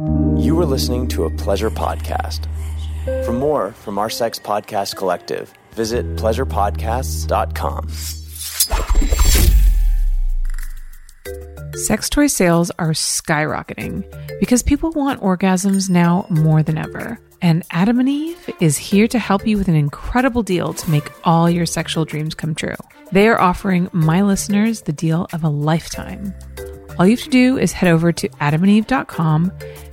You are listening to a pleasure podcast. For more from our sex podcast collective, visit pleasurepodcasts.com. Sex toy sales are skyrocketing because people want orgasms now more than ever. And Adam and Eve is here to help you with an incredible deal to make all your sexual dreams come true. They are offering my listeners the deal of a lifetime. All you have to do is head over to adamandeve.com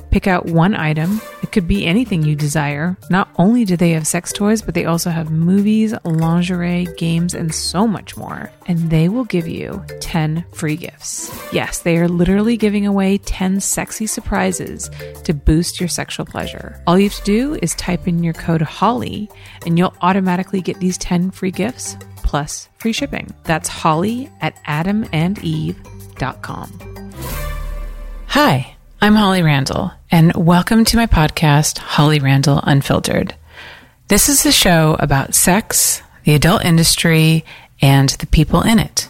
Pick out one item. It could be anything you desire. Not only do they have sex toys, but they also have movies, lingerie, games, and so much more. And they will give you 10 free gifts. Yes, they are literally giving away 10 sexy surprises to boost your sexual pleasure. All you have to do is type in your code HOLLY and you'll automatically get these 10 free gifts plus free shipping. That's Holly at adamandeve.com. Hi. I'm Holly Randall, and welcome to my podcast, Holly Randall Unfiltered. This is a show about sex, the adult industry, and the people in it.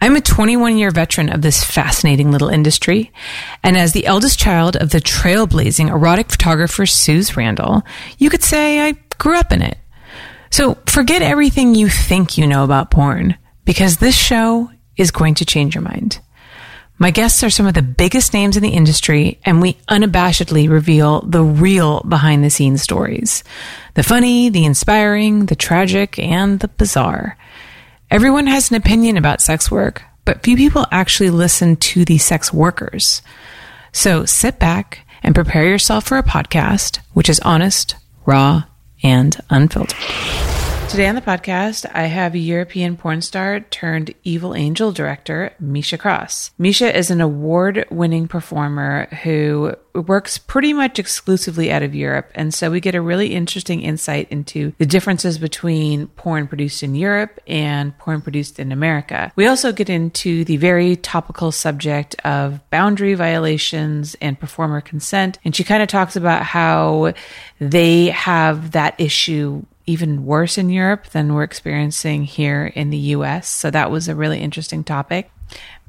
I'm a 21 year veteran of this fascinating little industry, and as the eldest child of the trailblazing erotic photographer Suze Randall, you could say I grew up in it. So forget everything you think you know about porn, because this show is going to change your mind. My guests are some of the biggest names in the industry, and we unabashedly reveal the real behind the scenes stories the funny, the inspiring, the tragic, and the bizarre. Everyone has an opinion about sex work, but few people actually listen to the sex workers. So sit back and prepare yourself for a podcast which is honest, raw, and unfiltered. Today on the podcast, I have a European porn star turned evil angel director, Misha Cross. Misha is an award winning performer who works pretty much exclusively out of Europe. And so we get a really interesting insight into the differences between porn produced in Europe and porn produced in America. We also get into the very topical subject of boundary violations and performer consent. And she kind of talks about how they have that issue even worse in Europe than we're experiencing here in the US. So that was a really interesting topic.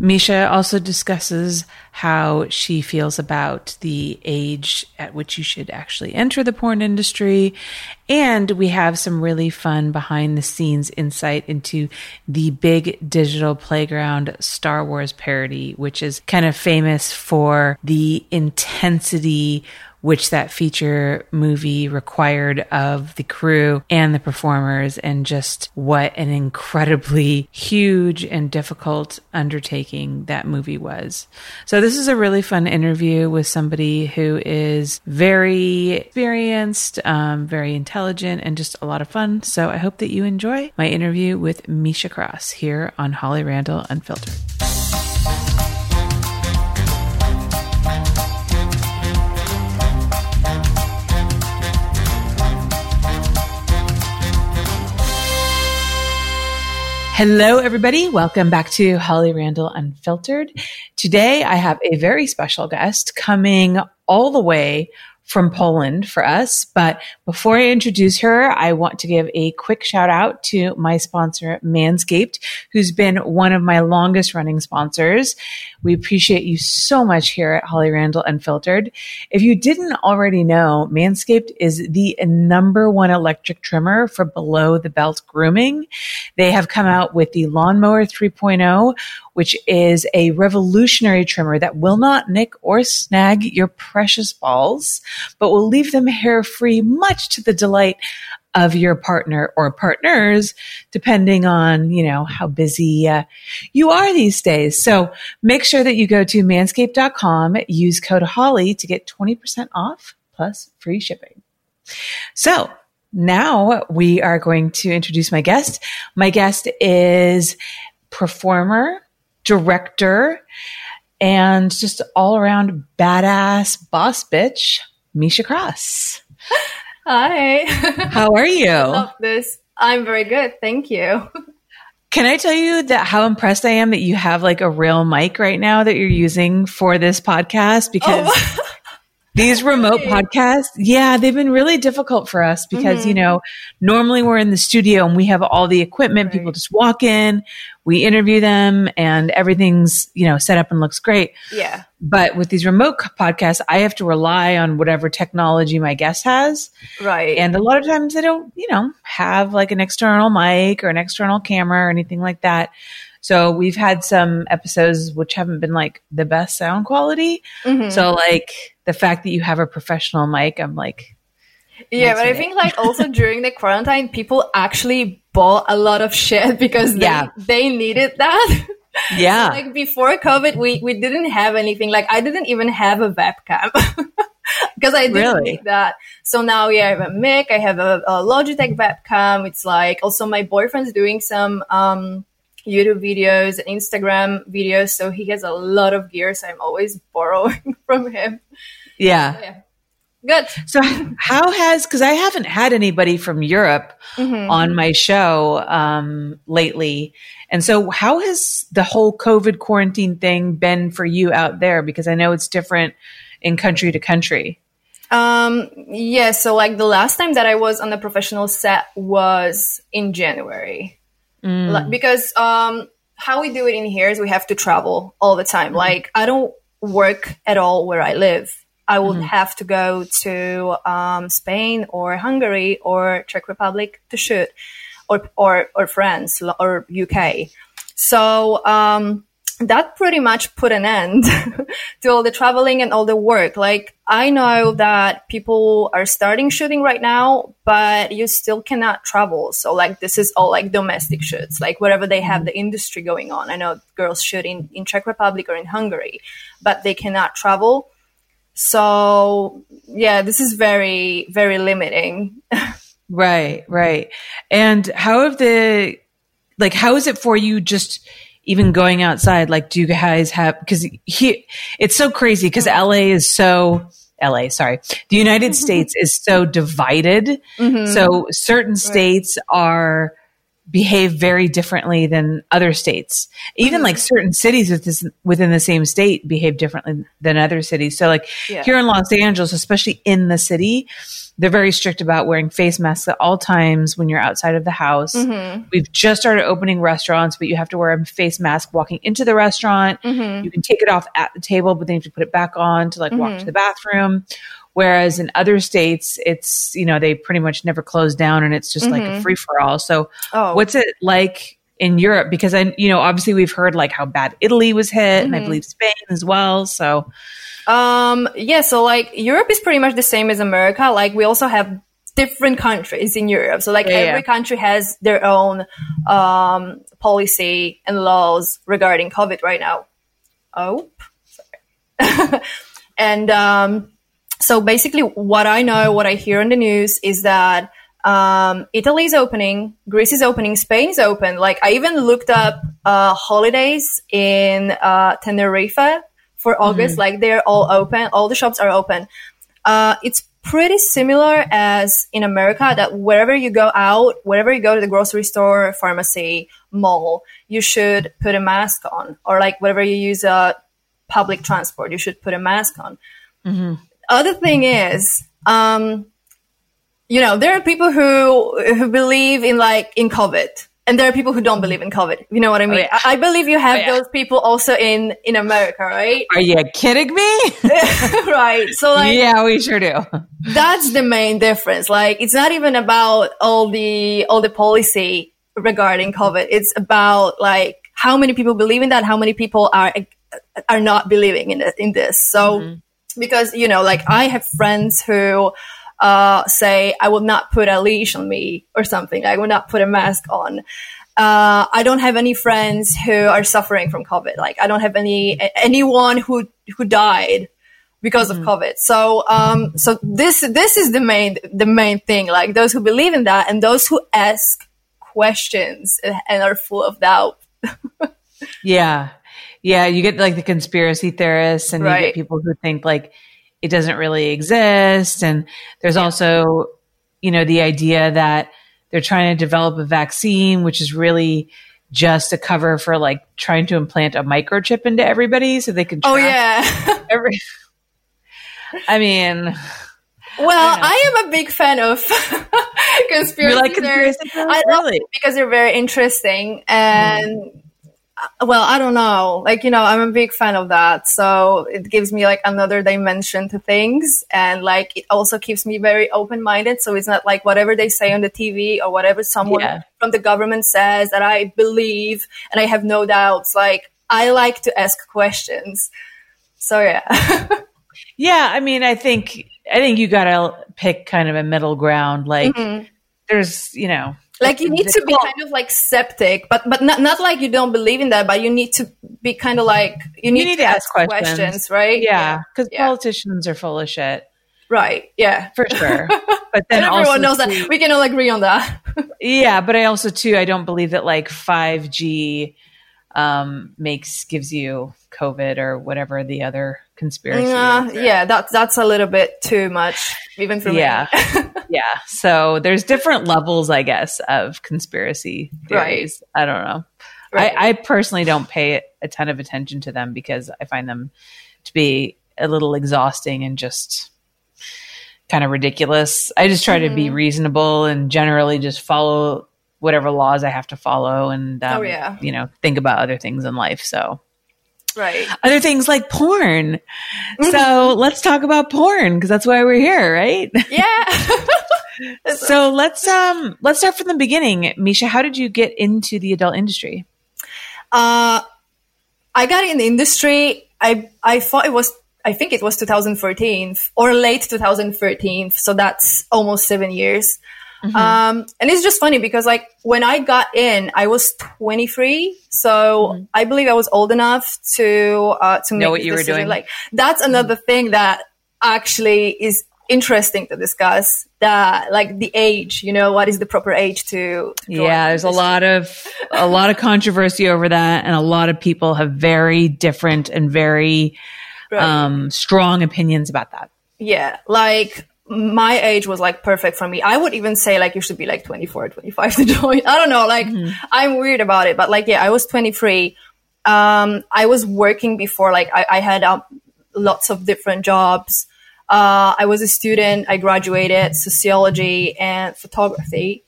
Misha also discusses how she feels about the age at which you should actually enter the porn industry. And we have some really fun behind the scenes insight into the big digital playground Star Wars parody, which is kind of famous for the intensity which that feature movie required of the crew and the performers, and just what an incredibly huge and difficult undertaking that movie was. So, this is a really fun interview with somebody who is very experienced, um, very intelligent, and just a lot of fun. So, I hope that you enjoy my interview with Misha Cross here on Holly Randall Unfiltered. Hello, everybody. Welcome back to Holly Randall Unfiltered. Today, I have a very special guest coming all the way from Poland for us. But before I introduce her, I want to give a quick shout out to my sponsor, Manscaped, who's been one of my longest running sponsors. We appreciate you so much here at Holly Randall Unfiltered. If you didn't already know, Manscaped is the number one electric trimmer for below the belt grooming. They have come out with the Lawnmower 3.0, which is a revolutionary trimmer that will not nick or snag your precious balls, but will leave them hair free, much to the delight of your partner or partners, depending on, you know, how busy uh, you are these days. So make sure that you go to manscaped.com, use code Holly to get 20% off plus free shipping. So now we are going to introduce my guest. My guest is performer, director, and just all around badass boss bitch, Misha Cross. Hi. How are you? Love this. I'm very good. Thank you. Can I tell you that how impressed I am that you have like a real mic right now that you're using for this podcast? Oh. Because Oh. these remote podcasts, yeah, they've been really difficult for us because, mm-hmm. you know, normally we're in the studio and we have all the equipment. Right. People just walk in, we interview them and everything's, you know, set up and looks great. Yeah. But with these remote podcasts, I have to rely on whatever technology my guest has. Right. And a lot of times they don't, you know, have like an external mic or an external camera or anything like that. So we've had some episodes which haven't been like the best sound quality. Mm-hmm. So like the fact that you have a professional mic, I'm like, yeah, but I think like also during the quarantine, people actually bought a lot of shit because they, yeah. they needed that. Yeah. so, like before COVID, we, we didn't have anything. Like I didn't even have a webcam because I didn't really? need that. So now yeah, I have a mic. I have a, a Logitech webcam. It's like also my boyfriend's doing some, um, YouTube videos and Instagram videos. So he has a lot of gear. So I'm always borrowing from him. Yeah. Yeah. Good. So how has because I haven't had anybody from Europe mm-hmm. on my show um, lately, and so how has the whole COVID quarantine thing been for you out there? Because I know it's different in country to country. Um, yeah. So like the last time that I was on the professional set was in January. Mm. Because um, how we do it in here is we have to travel all the time. Mm-hmm. Like I don't work at all where I live. I would mm-hmm. have to go to um, Spain or Hungary or Czech Republic to shoot, or or or France or UK. So um, that pretty much put an end to all the traveling and all the work. Like I know that people are starting shooting right now, but you still cannot travel. So like this is all like domestic shoots, like wherever they have the industry going on. I know girls shoot in, in Czech Republic or in Hungary, but they cannot travel. So yeah, this is very, very limiting. right, right. And how have the, like, how is it for you just, even going outside, like, do you guys have, cause he, it's so crazy because LA is so, LA, sorry. The United States is so divided. Mm-hmm. So certain states are, behave very differently than other states. Even mm-hmm. like certain cities within the same state behave differently than other cities. So like yeah. here in Los Angeles, especially in the city, they're very strict about wearing face masks at all times when you're outside of the house. Mm-hmm. We've just started opening restaurants, but you have to wear a face mask walking into the restaurant. Mm-hmm. You can take it off at the table, but then you have to put it back on to like walk to mm-hmm. the bathroom. Whereas in other states, it's, you know, they pretty much never close down and it's just mm-hmm. like a mm-hmm. free for all. So oh. what's it like in Europe? Because I, you know, obviously we've heard like how bad Italy was hit mm-hmm. and I mm-hmm. believe Spain as well. So, um, yeah, so like Europe is pretty much the same as America. Like we also have different countries in Europe. So like yeah, every yeah. country has their own um, policy and laws regarding COVID right now. Oh, sorry. and um, so basically, what I know, what I hear on the news is that um, Italy is opening, Greece is opening, Spain is open. Like I even looked up uh, holidays in uh, Tenerife for mm-hmm. August. Mm-hmm. Like they're all open, all the shops are open. Uh, it's pretty similar as in America that wherever you go out, wherever you go to the grocery store, pharmacy, mall, you should put a mask on, or like wherever you use a uh, public transport, you should put a mask on. Mm-hmm other thing is, um, you know, there are people who who believe in like in COVID, and there are people who don't believe in COVID. You know what I mean? Oh, yeah. I, I, believe you have oh, yeah. those people also in in America, right? Are you kidding me? right. So like, yeah, we sure do. That's the main difference. Like, it's not even about all the all the policy regarding COVID. It's about like how many people believe in that, how many people are are not believing in it, in this. So. Mm-hmm because you know like i have friends who uh, say i will not put a leash on me or something. I will not put a mask on. Uh, i don't have any friends who are suffering from covid. Like i don't have any anyone who who died because mm-hmm. of covid. So um so this this is the main the main thing. Like those who believe in that and those who ask questions and are full of doubt. Yeah yeah, you get like the conspiracy theorists and right. you get people who think like it doesn't really exist. And there's yeah. also, you know, the idea that they're trying to develop a vaccine, which is really just a cover for like trying to implant a microchip into everybody so they can. oh yeah. every. I mean, well, I, I, am a big fan of conspiracy, like conspiracy theories. I love really? because they're very interesting and. Mm well, I don't know. Like, you know, I'm a big fan of that. So it gives me like another dimension to things. And like, it also keeps me very open minded. So it's not like whatever they say on the TV or whatever someone yeah. from the government says that I believe and I have no doubts. Like, I like to ask questions. So yeah. yeah. I mean, I think, I think you got to pick kind of a middle ground. Like, mm-hmm. there's, you know, like you need to be kind of like septic but but not, not like you don't believe in that but you need to be kind of like you need, you need to, to, ask, ask questions. questions. right? Yeah because yeah. politicians are full of shit. Right yeah. For sure. But then everyone knows too, that we can all agree on that. Yeah but i also too i don't believe that like 5g um makes gives you covid or whatever the other conspiracy uh, yeah that's that's a little bit too much even for yeah. me yeah. So there's different levels, I guess, of conspiracy theories. Right. I don't know. Right. I, I personally don't pay a ton of attention to them because I find them to be a little exhausting and just kind of ridiculous. I just try mm-hmm. to be mm-hmm. reasonable and generally just follow whatever laws I have to follow and um, oh, yeah. you know think about other things in life. So right, other things like porn. so let's talk about porn because that's why we're here, right? Yeah. so let's um let's start from the beginning. Misha, how did you get into the adult industry? Uh I got in the industry. I I thought it was I think it was 2014 or late 2013. So that's almost seven years. Mm-hmm. Um, and it's just funny because like when I got in, I was 23. So mm-hmm. I believe I was old enough to, uh, to know what you decision. were doing. Like that's another mm-hmm. thing that actually is interesting to discuss that like the age you know what is the proper age to, to yeah there's a lot of a lot of controversy over that and a lot of people have very different and very right. um strong opinions about that yeah like my age was like perfect for me. I would even say like you should be like 24, 25 to join. I don't know. Like mm-hmm. I'm weird about it, but like, yeah, I was 23. Um, I was working before, like I, I had um, lots of different jobs. Uh, I was a student. I graduated sociology and photography.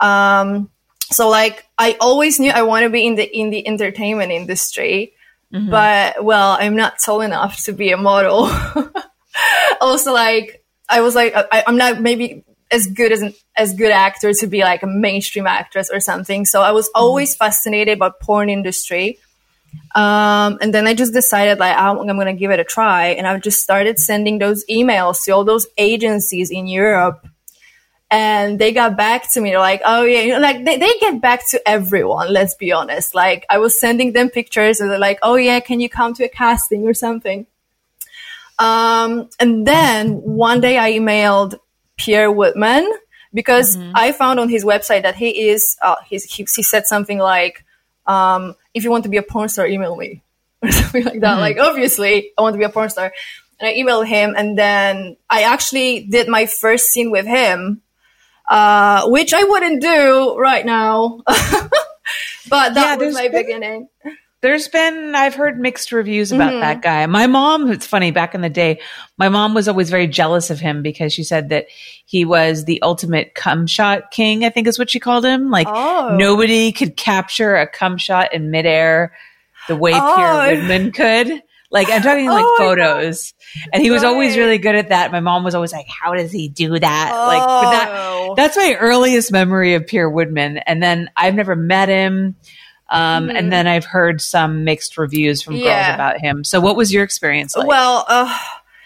Um, so like I always knew I want to be in the in the entertainment industry, mm-hmm. but well, I'm not tall enough to be a model. also, like I was like I, I'm not maybe as good as an, as good actor to be like a mainstream actress or something. So I was mm-hmm. always mm-hmm. fascinated by porn industry. Um, and then I just decided like I'm, I'm going to give it a try, and I just started sending those emails to all those agencies in Europe, and they got back to me. They're like, "Oh yeah," you know, like they, they get back to everyone. Let's be honest. Like I was sending them pictures, and they're like, "Oh yeah, can you come to a casting or something?" Um, and then one day I emailed Pierre Woodman because mm-hmm. I found on his website that he is uh, he, he said something like um, if you want to be a porn star, email me or something like that. Mm-hmm. Like, obviously, I want to be a porn star. And I emailed him, and then I actually did my first scene with him, uh, which I wouldn't do right now. but that yeah, was my been, beginning. There's been, I've heard mixed reviews about mm-hmm. that guy. My mom, it's funny, back in the day, my mom was always very jealous of him because she said that he was the ultimate cum shot king, I think is what she called him. Like oh. nobody could capture a cum shot in midair the way oh. Pierre Woodman could. Like I'm talking like oh photos. And he was right. always really good at that. My mom was always like, How does he do that? Oh. Like that, that's my earliest memory of Pierre Woodman. And then I've never met him. Um, mm-hmm. And then I've heard some mixed reviews from yeah. girls about him. So, what was your experience like? Well, uh,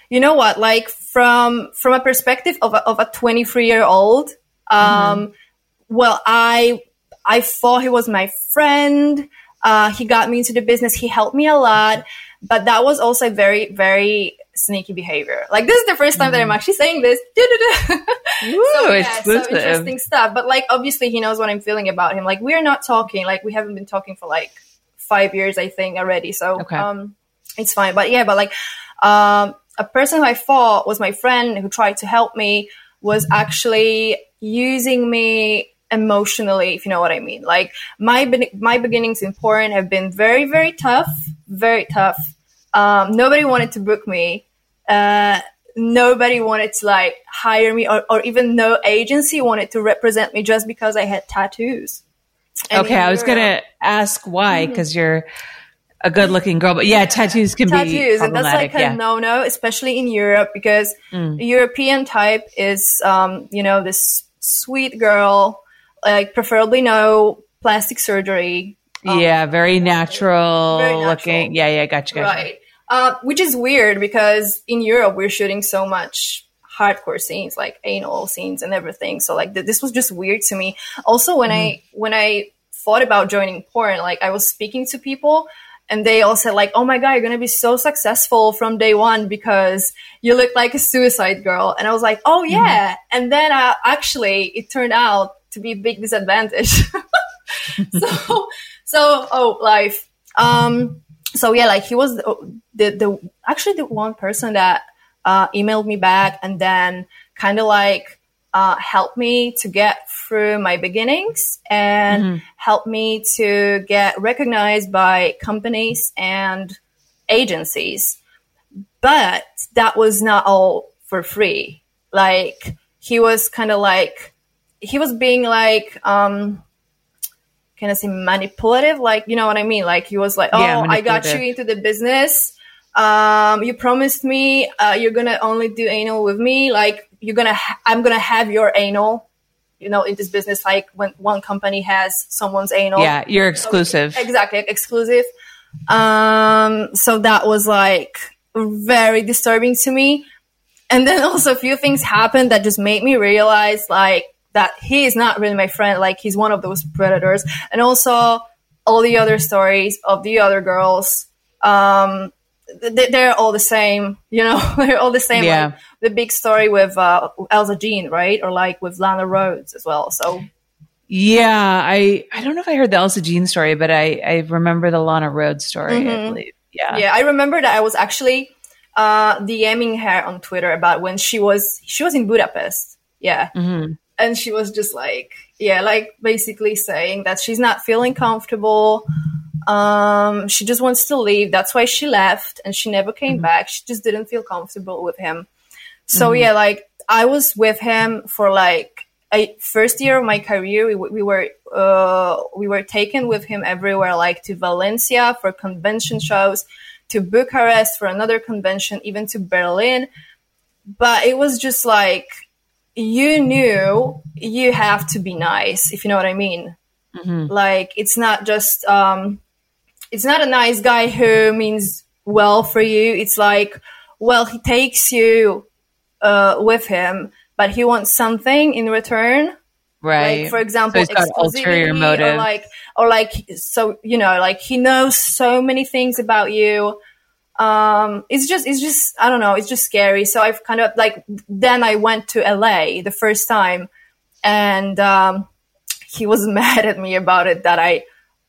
you know what? Like from from a perspective of a, of a 23 year old, um, mm-hmm. well, I I thought he was my friend. Uh, he got me into the business. He helped me a lot, but that was also very very sneaky behavior. Like this is the first time mm. that I'm mm-hmm. actually saying this. Ooh, so, yeah, so interesting stuff. But like obviously he knows what I'm feeling about him. Like we're not talking. Like we haven't been talking for like five years, I think, already. So okay. um it's fine. But yeah, but like um a person who I thought was my friend who tried to help me was actually using me emotionally, if you know what I mean. Like my be- my beginnings in porn have been very very tough, very tough. Um, nobody wanted to book me uh, nobody wanted to like hire me or, or even no agency wanted to represent me just because I had tattoos. And okay, I was going to ask why because mm-hmm. you're a good looking girl, but yeah, tattoos can tattoos, be tattoos, and that's like a yeah. no no, especially in Europe because mm. European type is, um, you know, this sweet girl, like preferably no plastic surgery. Um, yeah, very natural, very natural, looking. Yeah, yeah, gotcha, gotcha. Right, uh, which is weird because in Europe we're shooting so much hardcore scenes, like anal scenes and everything. So like th- this was just weird to me. Also, when mm. I mm-hmm. when I thought about joining porn, like I was speaking to people and they all said like, "Oh my god, you're gonna be so successful from day one because you look like a suicide girl." And I was like, "Oh yeah." Mm-hmm. And then uh, actually, it turned out to be a big disadvantage. so, so oh, life. Um, so yeah, like he was the, the, the actually the one person that uh, emailed me back and then kind of like uh, helped me to get through my beginnings and mm-hmm. help me to get recognized by companies and agencies. But that was not all for free. Like he was kind of like, he was being like, um, can I say manipulative? Like, you know what I mean? Like he was like, oh, yeah, I got you into the business. Um, you promised me, uh, you're going to only do anal with me. Like you're going to, ha- I'm going to have your anal you know, in this business, like when one company has someone's anal. Yeah, you're exclusive. So, exactly, exclusive. Um, so that was like very disturbing to me. And then also a few things happened that just made me realize like that he is not really my friend. Like he's one of those predators. And also all the other stories of the other girls. Um, they're all the same, you know, they're all the same. Yeah. Like the big story with uh, Elsa Jean, right? Or like with Lana Rhoades as well. So. Yeah, I I don't know if I heard the Elsa Jean story, but I I remember the Lana Rhoades story. Mm-hmm. I believe. Yeah. Yeah, I remember that I was actually uh, DMing her on Twitter about when she was she was in Budapest. Yeah. Mm-hmm. And she was just like, yeah, like basically saying that she's not feeling comfortable um, she just wants to leave. That's why she left and she never came mm-hmm. back. She just didn't feel comfortable with him. So mm-hmm. yeah, like I was with him for like a first year of my career. We, we were uh, we were taken with him everywhere, like to Valencia for convention shows, to Bucharest for another convention, even to Berlin. But it was just like you knew you have to be nice, if you know what I mean. Mm-hmm. Like it's not just um, it's not a nice guy who means well for you. It's like, well, he takes you uh, with him, but he wants something in return. Right. Like, for example, so ulterior motive. Or like, or like, so, you know, like he knows so many things about you. Um, it's just, it's just, I don't know, it's just scary. So I've kind of like, then I went to LA the first time and, um, he was mad at me about it that I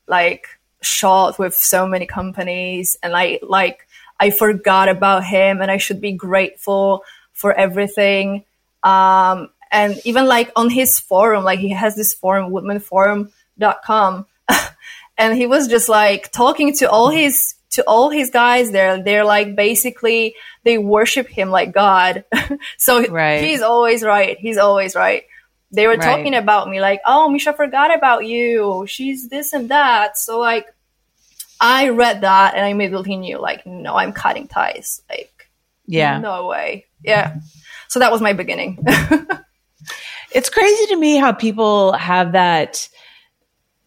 like shot with so many companies and I like I forgot about him and I should be grateful for everything. Um, and even like on his forum, like he has this forum, woodmanforum.com. and he was just like talking to all his, to all his guys there. They're like basically, they worship him like God. so right. he's always right. He's always right. They were right. talking about me like, oh, Misha forgot about you. She's this and that. So like, I read that and I immediately knew like, no, I'm cutting ties. Like, yeah, no way. Yeah. So that was my beginning. it's crazy to me how people have that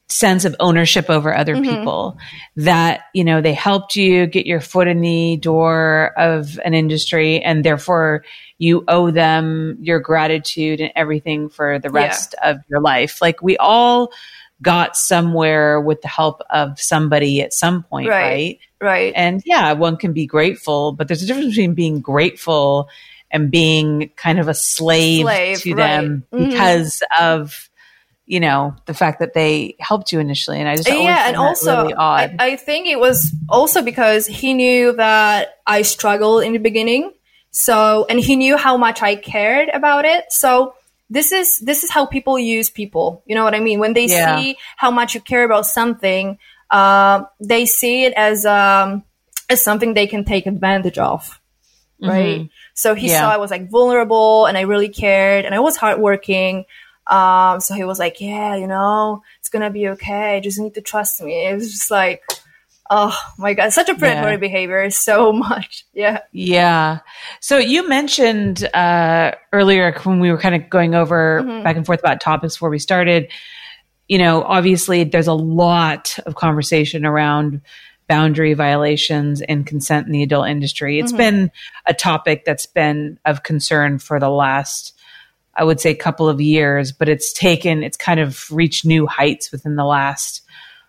sense of ownership over other mm-hmm. people that you know they helped you get your foot in the door of an industry and therefore you owe them your gratitude and everything for the rest yeah. of your life like we all got somewhere with the help of somebody at some point right, right right and yeah one can be grateful but there's a difference between being grateful and being kind of a slave, slave to right. them mm-hmm. because of you know the fact that they helped you initially and i just yeah and also really I, I, think it was also because he knew that i struggled in the beginning so and he knew how much i cared about it so this is this is how people use people you know what i mean when they yeah. see how much you care about something uh, they see it as um, as something they can take advantage of right? Mm-hmm. So he yeah. saw I was like vulnerable and I really cared and I was hardworking. Um, so he was like, yeah, you know, it's gonna be okay. just need to trust me. It was just like, oh my god, such a predatory yeah. behavior, so much. Yeah, yeah. So you mentioned uh, earlier when we were kind of going over mm-hmm. back and forth about topics before we started. You know, obviously, there's a lot of conversation around boundary violations and consent in the adult industry. It's mm-hmm. been a topic that's been of concern for the last I would say a couple of years, but it's taken, it's kind of reached new heights within the last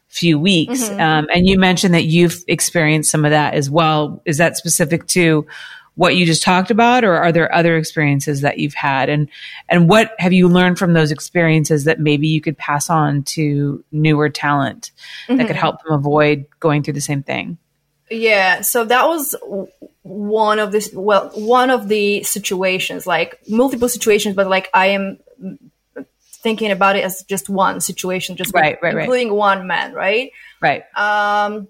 few weeks. Mm-hmm. Um, and you mentioned that you've experienced some of that as well. Is that specific to what you just talked about, or are there other experiences that you've had? And and what have you learned from those experiences that maybe you could pass on to newer talent mm-hmm. that could mm-hmm. help them avoid going through the same thing? Yeah, so that was one of the well, one of the situations, like multiple situations, but like I am thinking about it as just one situation, just right, right, including right. one man, right? Right. Um,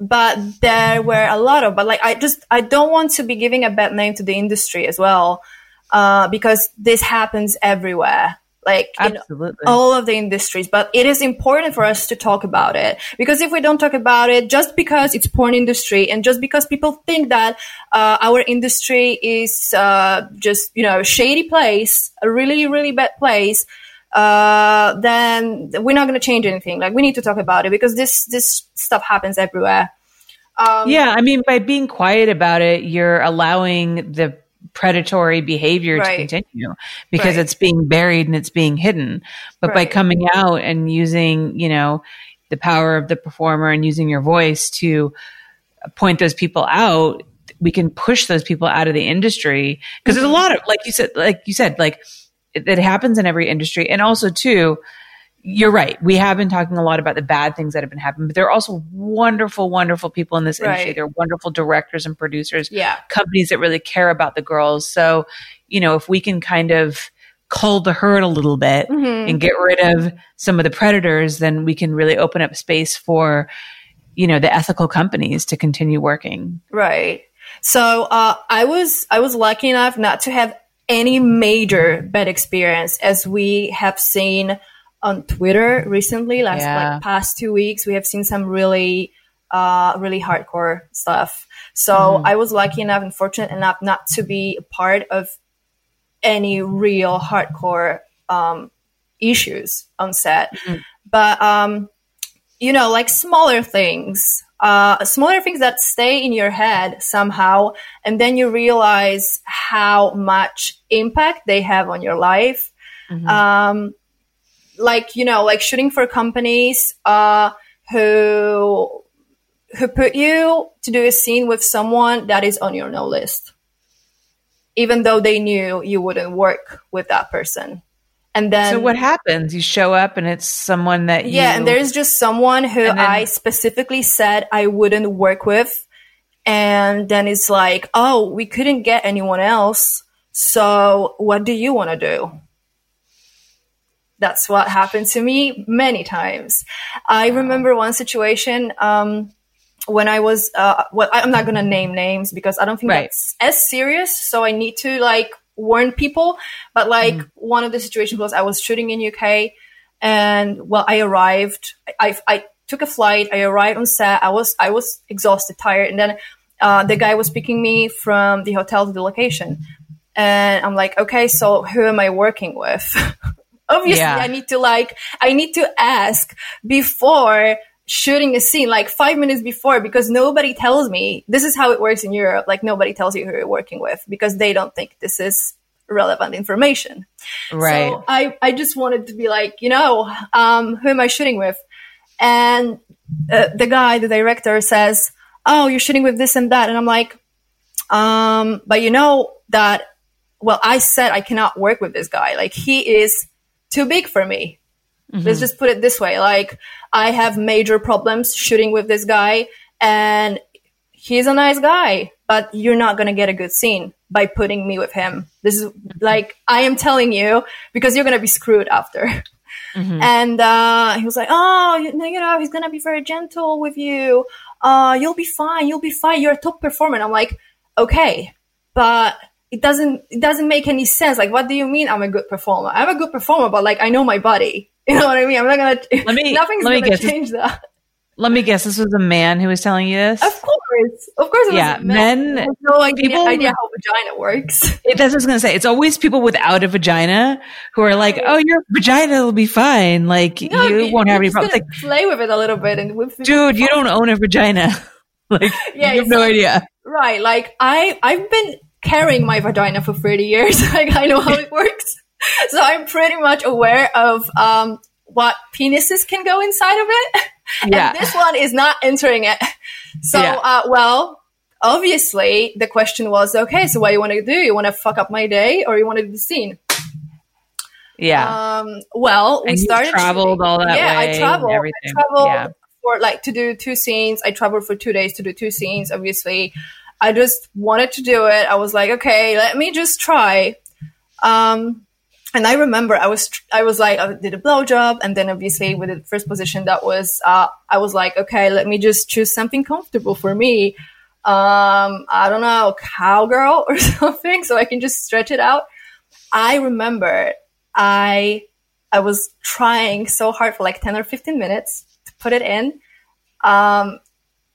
but there were a lot of, but like I just I don't want to be giving a bad name to the industry as well, uh, because this happens everywhere like Absolutely. all of the industries. But it is important for us to talk about it because if we don't talk about it, just because it's porn industry and just because people think that uh, our industry is uh, just you know a shady place, a really really bad place. Uh, then we're not going to change anything. Like we need to talk about it because this this stuff happens everywhere. Um, yeah, I mean, by being quiet about it, you're allowing the predatory behavior right. to continue because right. it's being buried and it's being hidden. But right. by coming out and using, you know, the power of the performer and using your voice to point those people out, we can push those people out of the industry because mm-hmm. there's a lot of, like you said, like you said, like it, it happens in every industry. And also too, you're right. We have been talking a lot about the bad things that have been happening, but there are also wonderful, wonderful people in this industry. Right. There are wonderful directors and producers, yeah. companies that really care about the girls. So, you know, if we can kind of cull the herd a little bit mm-hmm. and get rid of some of the predators, then we can really open up space for, you know, the ethical companies to continue working. Right. So, uh, I was, I was lucky enough not to have any major bad experience as we have seen on Twitter recently, last yeah. like past two weeks, we have seen some really, uh, really hardcore stuff. So mm. I was lucky enough and fortunate enough not to be a part of any real hardcore um, issues on set. Mm-hmm. But um, you know, like smaller things, uh, smaller things that stay in your head somehow, and then you realize how much impact they have on your life. Mm-hmm. Um, like you know like shooting for companies uh, who who put you to do a scene with someone that is on your no list even though they knew you wouldn't work with that person. And then so what happens? You show up and it's someone that you, yeah and there's just someone who then, i specifically said i wouldn't work with. And then it's like oh we couldn't get anyone else. So what do you want to do that's what happened to me many times. I remember one situation um, when I was, uh, well, I'm not going to name names because I don't think right. that's as serious. So I need to like warn people. But like mm. one of the situations was I was shooting in UK and well, I arrived, I, I took a flight. I arrived on set. I was, I was exhausted, tired. And then uh, the guy was picking me from the hotel to the location. And I'm like, okay, so who am I working with? obviously yeah. I need to like, I need to ask before shooting a scene, like five minutes before, because nobody tells me this is how it works in Europe. Like nobody tells you who you're working with because they don't think this is relevant information. Right. So I, I just wanted to be like, you know, um, who am I shooting with? And uh, the guy, the director says, Oh, you're shooting with this and that. And I'm like, um, but you know that, well, I said I cannot work with this guy. Like he is too big for me. Mm-hmm. Let's just put it this way. Like I have major problems shooting with this guy and he's a nice guy, but you're not going to get a good scene by putting me with him. This is like, I am telling you because you're going to be screwed after. Mm-hmm. And, uh, he was like, Oh, you know, you know, he's going to be very gentle with you. Uh, you'll be fine. You'll be fine. You're a top performer. And I'm like, okay, but it doesn't it doesn't make any sense. Like, what do you mean I'm a good performer? I'm a good performer, but like I know my body. You know what I mean? I'm not gonna. Let me. Nothing's let me gonna change that. Let me guess. This was a man who was telling you this. Of course, of course. yeah, men. men no idea, people, idea how vagina works. It, that's what I was gonna say. It's always people without a vagina who are like, "Oh, your vagina will be fine. Like no, you won't have any problems." Like play with it a little bit and with. Dude, you don't own a vagina. like yeah, you have no idea. Right. Like I, I've been carrying my vagina for 30 years. like I know how it works. so I'm pretty much aware of um, what penises can go inside of it. Yeah. And this one is not entering it. So, yeah. uh, well, obviously the question was, okay, so what do you want to do? You want to fuck up my day or you want to do the scene? Yeah. Um, well, we started traveled all that yeah, way. I traveled. I traveled yeah. for like to do two scenes. I traveled for two days to do two scenes, obviously. I just wanted to do it. I was like, okay, let me just try. Um, and I remember I was I was like I did a blowjob, and then obviously with the first position that was uh, I was like, okay, let me just choose something comfortable for me. Um, I don't know, cowgirl or something, so I can just stretch it out. I remember I I was trying so hard for like ten or fifteen minutes to put it in. Um,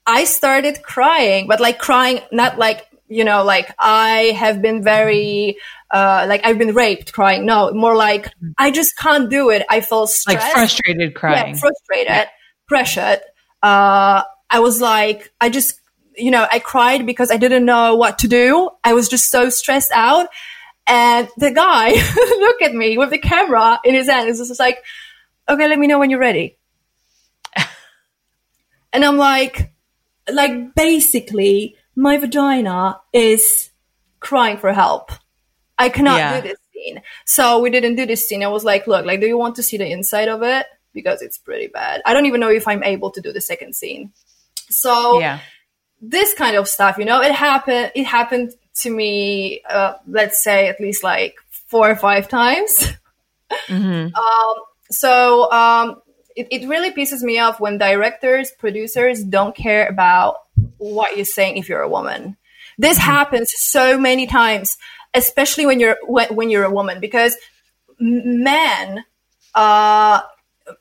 I started crying, but like crying, not like, you know, like I have been very, uh, like I've been raped crying. No, more like I just can't do it. I felt stressed. Like frustrated crying. Yeah, frustrated, yeah. pressured. Uh, I was like, I just, you know, I cried because I didn't know what to do. I was just so stressed out. And the guy looked at me with the camera in his hand. It was just like, okay, let me know when you're ready. and I'm like, like basically my vagina is crying for help. I cannot yeah. do this scene. So we didn't do this scene. I was like, look, like, do you want to see the inside of it? Because it's pretty bad. I don't even know if I'm able to do the second scene. So yeah. this kind of stuff, you know, it happened, it happened to me, uh, let's say at least like four or five times. Mm-hmm. um, so, um, it, it really pisses me off when directors, producers don't care about what you're saying if you're a woman. This mm-hmm. happens so many times, especially when you're when, when you're a woman, because men, uh,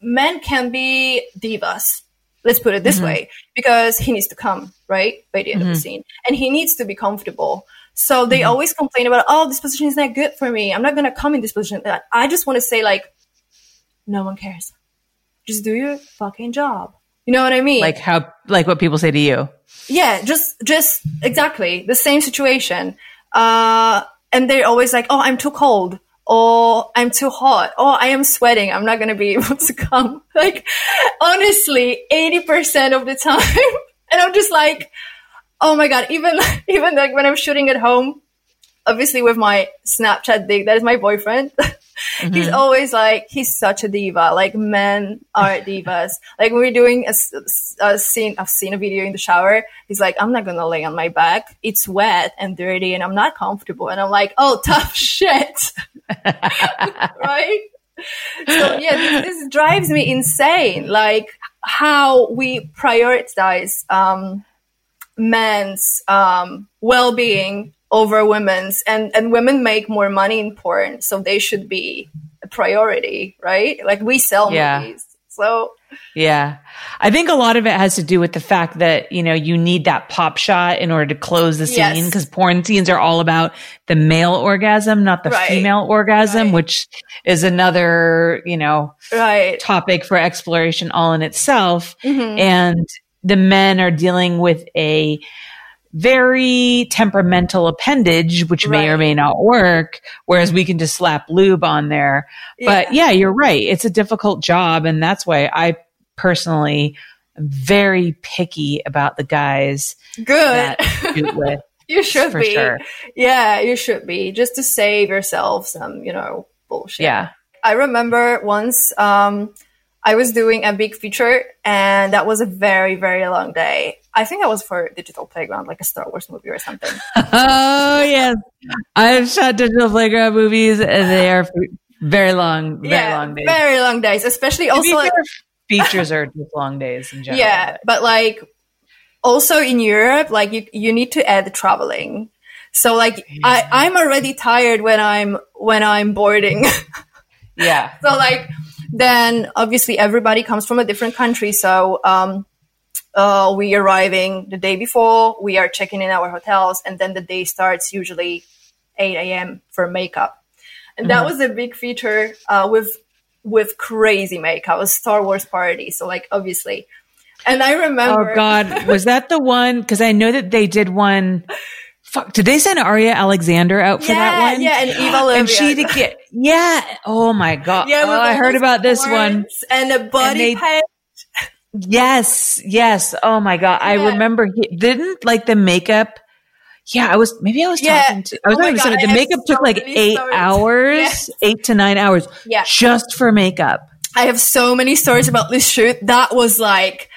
men can be divas. Let's put it this mm-hmm. way, because he needs to come right by the end mm-hmm. of the mm-hmm. scene, and he needs to be comfortable. So they mm-hmm. always complain about, oh, this position is not good for me. I'm not gonna come in this position. I just want to say, like, no one cares just do your fucking job. You know what I mean? Like how, like what people say to you. Yeah, just, just exactly the same situation. Uh, and they're always like, oh, I'm too cold or I'm too hot or I am sweating. I'm not going to be able to come. Like, honestly, 80% of the time. and I'm just like, oh my God, even, even like when I'm shooting at home, obviously with my Snapchat dig, that is my boyfriend. Mm-hmm. He's always like, he's such a diva. Like men are divas. like when we're doing a, a, scene, I've seen a video in the shower. He's like, I'm not going to lay on my back. It's wet and dirty and I'm not comfortable. And I'm like, oh, tough shit. right? So yeah, this, this, drives me insane. Like how we prioritize, um, men's, um, well-being over women's and and women make more money in porn so they should be a priority right like we sell yeah. movies so yeah i think a lot of it has to do with the fact that you know you need that pop shot in order to close the scene because yes. porn scenes are all about the male orgasm not the right. female orgasm right. which is another you know right. topic for exploration all in itself mm-hmm. and the men are dealing with a very temperamental appendage, which right. may or may not work, whereas we can just slap lube on there. Yeah. But yeah, you're right. It's a difficult job. And that's why I personally am very picky about the guys. Good. with. you should be. Sure. Yeah, you should be just to save yourself some, you know, bullshit. Yeah. I remember once, um, I was doing a big feature and that was a very, very long day. I think that was for Digital Playground, like a Star Wars movie or something. oh, yes. I've shot Digital Playground movies and they are very long, very yeah, long days. Very long days, especially also. Like, features are just long days in general. Yeah, but like also in Europe, like you, you need to add traveling. So like I, I'm already tired when I'm when I'm boarding. yeah. So like then obviously everybody comes from a different country. So um uh, we arriving the day before, we are checking in our hotels, and then the day starts usually 8 a.m. for makeup. And mm-hmm. that was a big feature uh, with with crazy makeup, a Star Wars party. So like obviously. And I remember Oh God, was that the one? Because I know that they did one fuck, did they send Aria Alexander out for yeah, that one? Yeah, and Eva Lovia. And she did get, yeah. Oh my God. Yeah, oh, I heard about this one. And a body and they, Yes, yes. Oh my God. Yeah. I remember he didn't like the makeup. Yeah, I was, maybe I was yeah. talking to, I was oh talking to somebody. The makeup took like eight stories. hours, yes. eight to nine hours. Yeah. Just for makeup. I have so many stories about this shoot. That was like,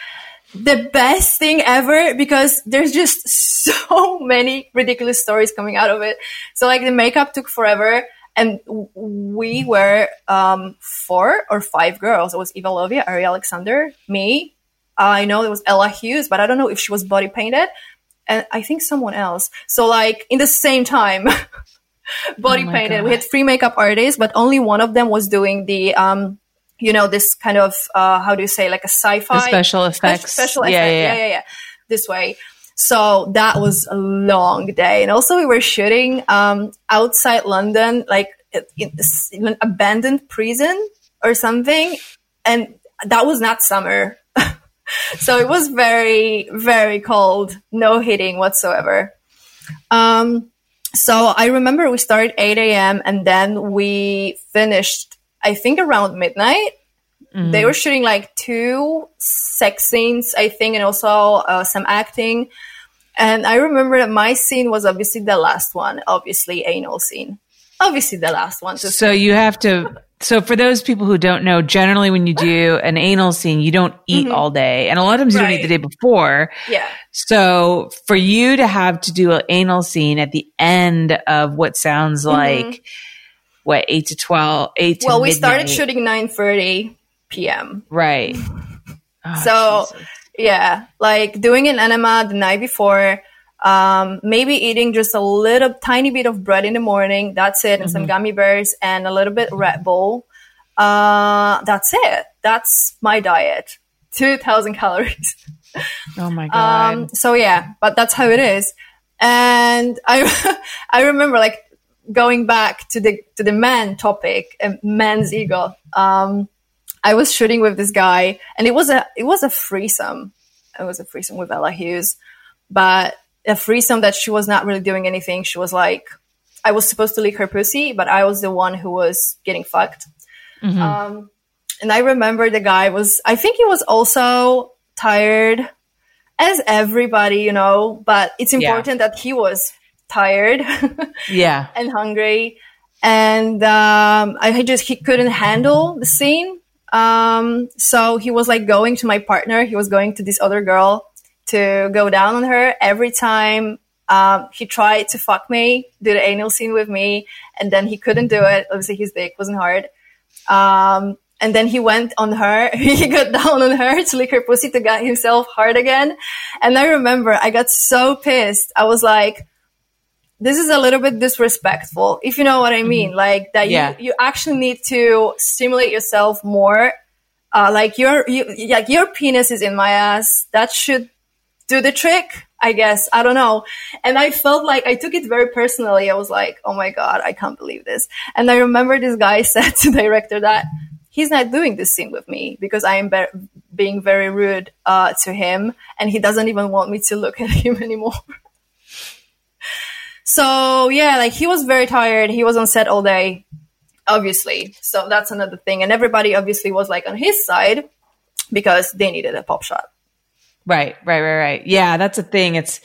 the best thing ever because there's just so many ridiculous stories coming out of it. So like the makeup took forever and we were um, four or five girls. It was Eva Lovia, Ari Alexander, me. I know it was Ella Hughes, but I don't know if she was body painted, and I think someone else. So like in the same time, body oh painted. God. We had three makeup artists, but only one of them was doing the um, you know, this kind of, uh, how do you say, like a sci-fi the special effects. Special, special yeah, effect. Yeah, yeah, yeah, yeah. This way. So that was a long day. And also we were shooting, um, outside London, like in, in an abandoned prison or something. And that was not summer. so it was very, very cold, no heating whatsoever. Um, so I remember we started 8 a.m. and then we finished I think around midnight. Mm-hmm. They were shooting like two sex scenes, I think, and also uh, some acting. And I remember that my scene was obviously the last one, obviously anal scene, obviously the last one. So you have to. So for those people who don't know, generally when you do an anal scene, you don't eat mm-hmm. all day, and a lot of times you right. don't eat the day before. Yeah. So for you to have to do an anal scene at the end of what sounds mm-hmm. like what eight to twelve, eight. well, we started shooting nine thirty p.m. Right. Oh, so Jesus. yeah, like doing an enema the night before. Um, maybe eating just a little tiny bit of bread in the morning. That's it, and mm-hmm. some gummy bears and a little bit Red Bull. Uh, that's it. That's my diet. Two thousand calories. Oh my god. Um, so yeah, but that's how it is. And I, I remember like going back to the to the man topic, uh, man's ego. Um, I was shooting with this guy, and it was a it was a threesome. It was a threesome with Ella Hughes, but a threesome that she was not really doing anything. She was like, I was supposed to lick her pussy, but I was the one who was getting fucked. Mm-hmm. Um, and I remember the guy was, I think he was also tired, as everybody, you know. But it's important yeah. that he was tired. yeah. And hungry. And um, I just, he couldn't handle the scene. Um, so he was like going to my partner. He was going to this other girl to go down on her every time um, he tried to fuck me, do the anal scene with me, and then he couldn't do it. Obviously, his dick wasn't hard. Um, and then he went on her. he got down on her to lick her pussy to get himself hard again. And I remember I got so pissed. I was like, this is a little bit disrespectful, if you know what I mean. Mm-hmm. Like that yeah. you, you actually need to stimulate yourself more. Uh, like your, you, like your penis is in my ass. That should do the trick, I guess. I don't know. And I felt like I took it very personally. I was like, oh my God, I can't believe this. And I remember this guy said to director that he's not doing this scene with me because I am be- being very rude, uh, to him and he doesn't even want me to look at him anymore. So yeah, like he was very tired. He was on set all day, obviously. So that's another thing. And everybody obviously was like on his side because they needed a pop shot. Right, right, right, right. Yeah, that's a thing. It's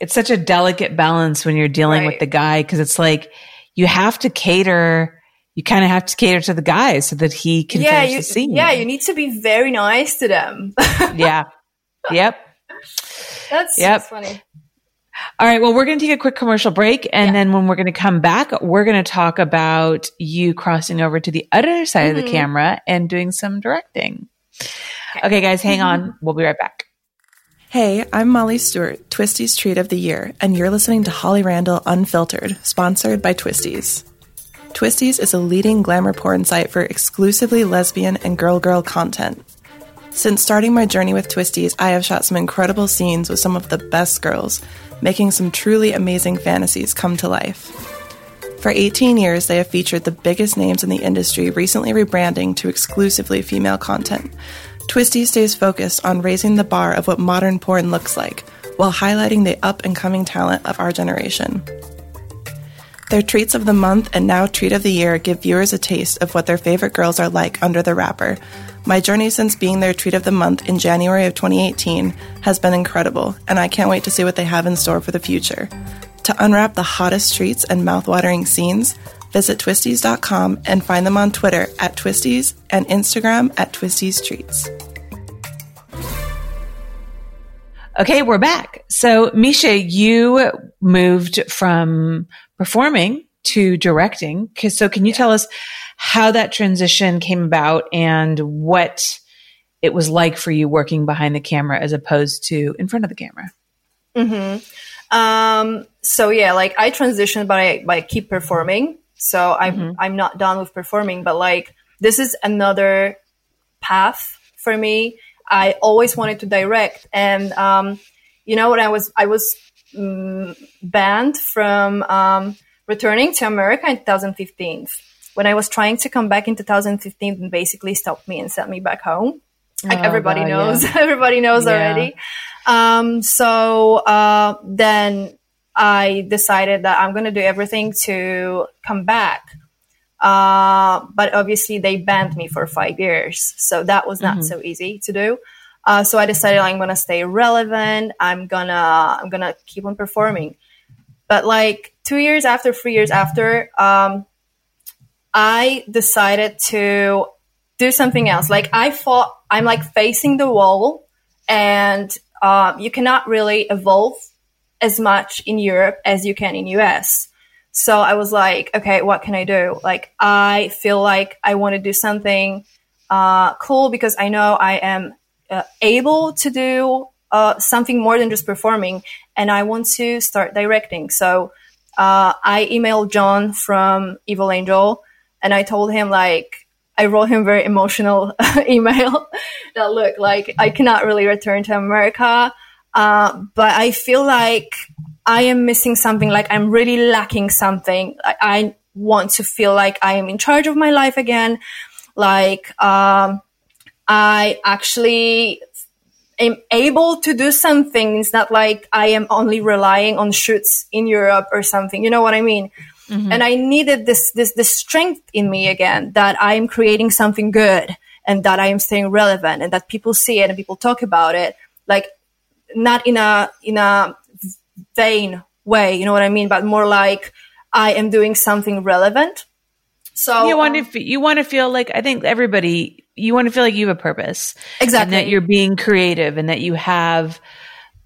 it's such a delicate balance when you're dealing right. with the guy because it's like you have to cater. You kind of have to cater to the guy so that he can yeah, finish you, the scene. Yeah, you need to be very nice to them. yeah. Yep. That's, yep. that's funny. All right. Well, we're going to take a quick commercial break. And yeah. then when we're going to come back, we're going to talk about you crossing over to the other side mm-hmm. of the mm-hmm. camera and doing some directing. Okay, okay guys, hang on. We'll be right back. Hey, I'm Molly Stewart, Twistys Treat of the Year, and you're listening to Holly Randall Unfiltered, sponsored by Twistys. Twistys is a leading glamour porn site for exclusively lesbian and girl girl content. Since starting my journey with Twistys, I have shot some incredible scenes with some of the best girls, making some truly amazing fantasies come to life. For 18 years, they have featured the biggest names in the industry, recently rebranding to exclusively female content. Twisty stays focused on raising the bar of what modern porn looks like, while highlighting the up and coming talent of our generation. Their treats of the month and now treat of the year give viewers a taste of what their favorite girls are like under the wrapper. My journey since being their treat of the month in January of 2018 has been incredible, and I can't wait to see what they have in store for the future. To unwrap the hottest treats and mouthwatering scenes, Visit twistys.com and find them on Twitter at twistys and Instagram at twistys treats. Okay, we're back. So, Misha, you moved from performing to directing. So, can you tell us how that transition came about and what it was like for you working behind the camera as opposed to in front of the camera? Mm-hmm. Um, so yeah, like I transitioned, but I, but I keep performing. So I'm mm-hmm. I'm not done with performing, but like this is another path for me. I always wanted to direct, and um, you know, when I was I was um, banned from um, returning to America in 2015. When I was trying to come back in 2015, and basically stopped me and sent me back home. Like oh, everybody knows, yeah. everybody knows yeah. already. Um, so uh, then I decided that I'm going to do everything to come back. Uh, but obviously they banned me for five years. So that was not mm-hmm. so easy to do. Uh, so I decided I'm going to stay relevant. I'm going to, I'm going to keep on performing. But like two years after, three years after, um, I decided to do something else. Like I thought I'm like facing the wall and, uh, you cannot really evolve as much in Europe as you can in US. So I was like, okay, what can I do? Like, I feel like I want to do something uh, cool because I know I am uh, able to do uh, something more than just performing, and I want to start directing. So uh, I emailed John from Evil Angel, and I told him like I wrote him very emotional email that look like I cannot really return to America. Uh, but I feel like I am missing something, like I'm really lacking something. I, I want to feel like I am in charge of my life again. Like, um, I actually am able to do some things that like I am only relying on shoots in Europe or something. You know what I mean? Mm-hmm. And I needed this, this, this strength in me again that I am creating something good and that I am staying relevant and that people see it and people talk about it. Like not in a in a vain way, you know what I mean, but more like I am doing something relevant. So you want um, to you want to feel like I think everybody you want to feel like you have a purpose, exactly, and that you're being creative, and that you have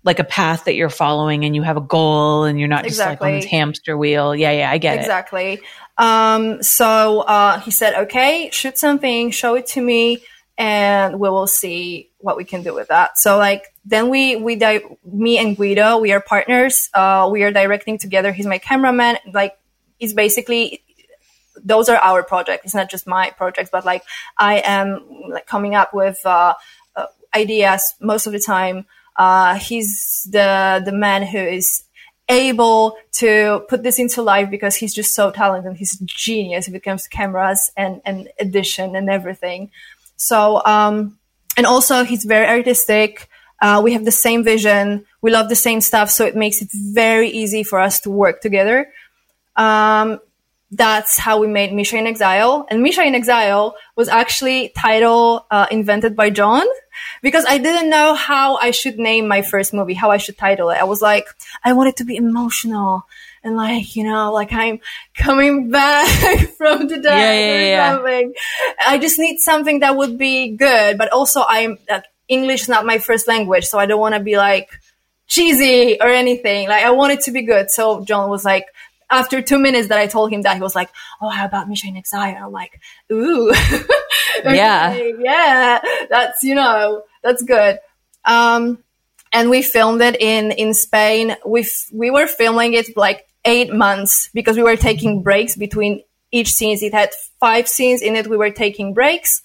like a path that you're following, and you have a goal, and you're not just exactly. like on this hamster wheel. Yeah, yeah, I get exactly. it exactly. Um, so uh, he said, "Okay, shoot something, show it to me." and we will see what we can do with that. So like then we we di- me and Guido we are partners. Uh, we are directing together. He's my cameraman. Like it's basically those are our projects. It's not just my projects, but like I am like coming up with uh, uh, ideas most of the time. Uh, he's the the man who is able to put this into life because he's just so talented. He's a genius when it comes to cameras and, and edition and everything. So, um, and also he's very artistic. Uh, we have the same vision. We love the same stuff. So it makes it very easy for us to work together. Um, that's how we made Misha in Exile. And Misha in Exile was actually title uh, invented by John because I didn't know how I should name my first movie, how I should title it. I was like, I want it to be emotional and like, you know, like I'm coming back from the dead yeah, yeah, or something. Yeah. I just need something that would be good, but also I'm, like, English is not my first language, so I don't want to be like cheesy or anything. Like I want it to be good. So John was like, after two minutes that I told him that, he was like, "Oh, how about Misha in Exile?" I'm like, "Ooh, yeah, yeah, that's you know, that's good." Um, and we filmed it in in Spain. We f- we were filming it like eight months because we were taking breaks between each scenes. It had five scenes in it. We were taking breaks.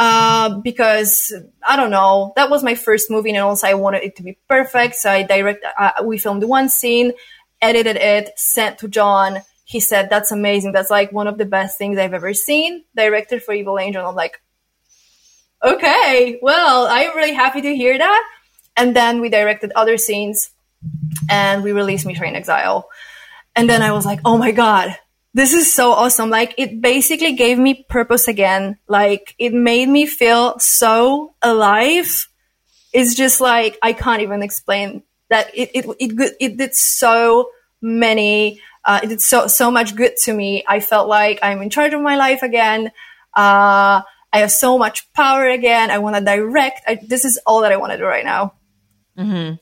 Uh, because I don't know, that was my first movie, and also I wanted it to be perfect. So I direct, uh, we filmed one scene, edited it, sent to John. He said, "That's amazing. That's like one of the best things I've ever seen." Directed for Evil Angel. I'm like, okay, well, I'm really happy to hear that. And then we directed other scenes, and we released Misha in Exile. And then I was like, oh my god, this is so awesome. Like it basically gave me purpose again. Like it made me feel so alive. It's just like I can't even explain that it it it, it did so many uh, it did so so much good to me. I felt like I'm in charge of my life again. Uh, I have so much power again. I want to direct. I, this is all that I want to do right now. Mm-hmm.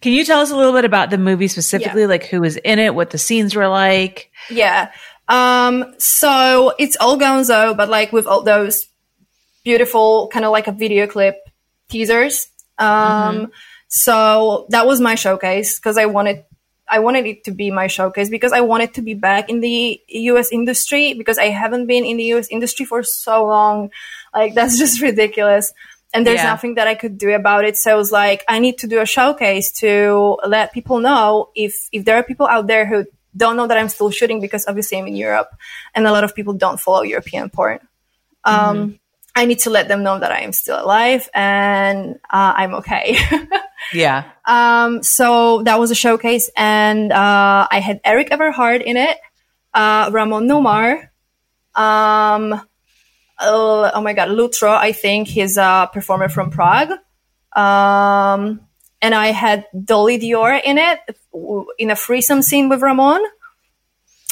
Can you tell us a little bit about the movie specifically, yeah. like who was in it, what the scenes were like? Yeah. Um, so it's all gonzo, but like with all those beautiful kind of like a video clip teasers. Um, mm-hmm. So that was my showcase because I wanted, I wanted it to be my showcase because I wanted to be back in the US industry because I haven't been in the US industry for so long. Like that's just ridiculous. And there's yeah. nothing that I could do about it. So I was like, I need to do a showcase to let people know if, if there are people out there who don't know that I'm still shooting because obviously I'm in Europe and a lot of people don't follow European porn. Um, mm-hmm. I need to let them know that I am still alive and uh, I'm okay. yeah. Um, so that was a showcase, and uh, I had Erik Everhard in it, uh, Ramon Nomar, um, uh, oh my god, Lutro, I think he's a performer from Prague. Um, and I had Dolly Diore in it in a threesome scene with Ramon.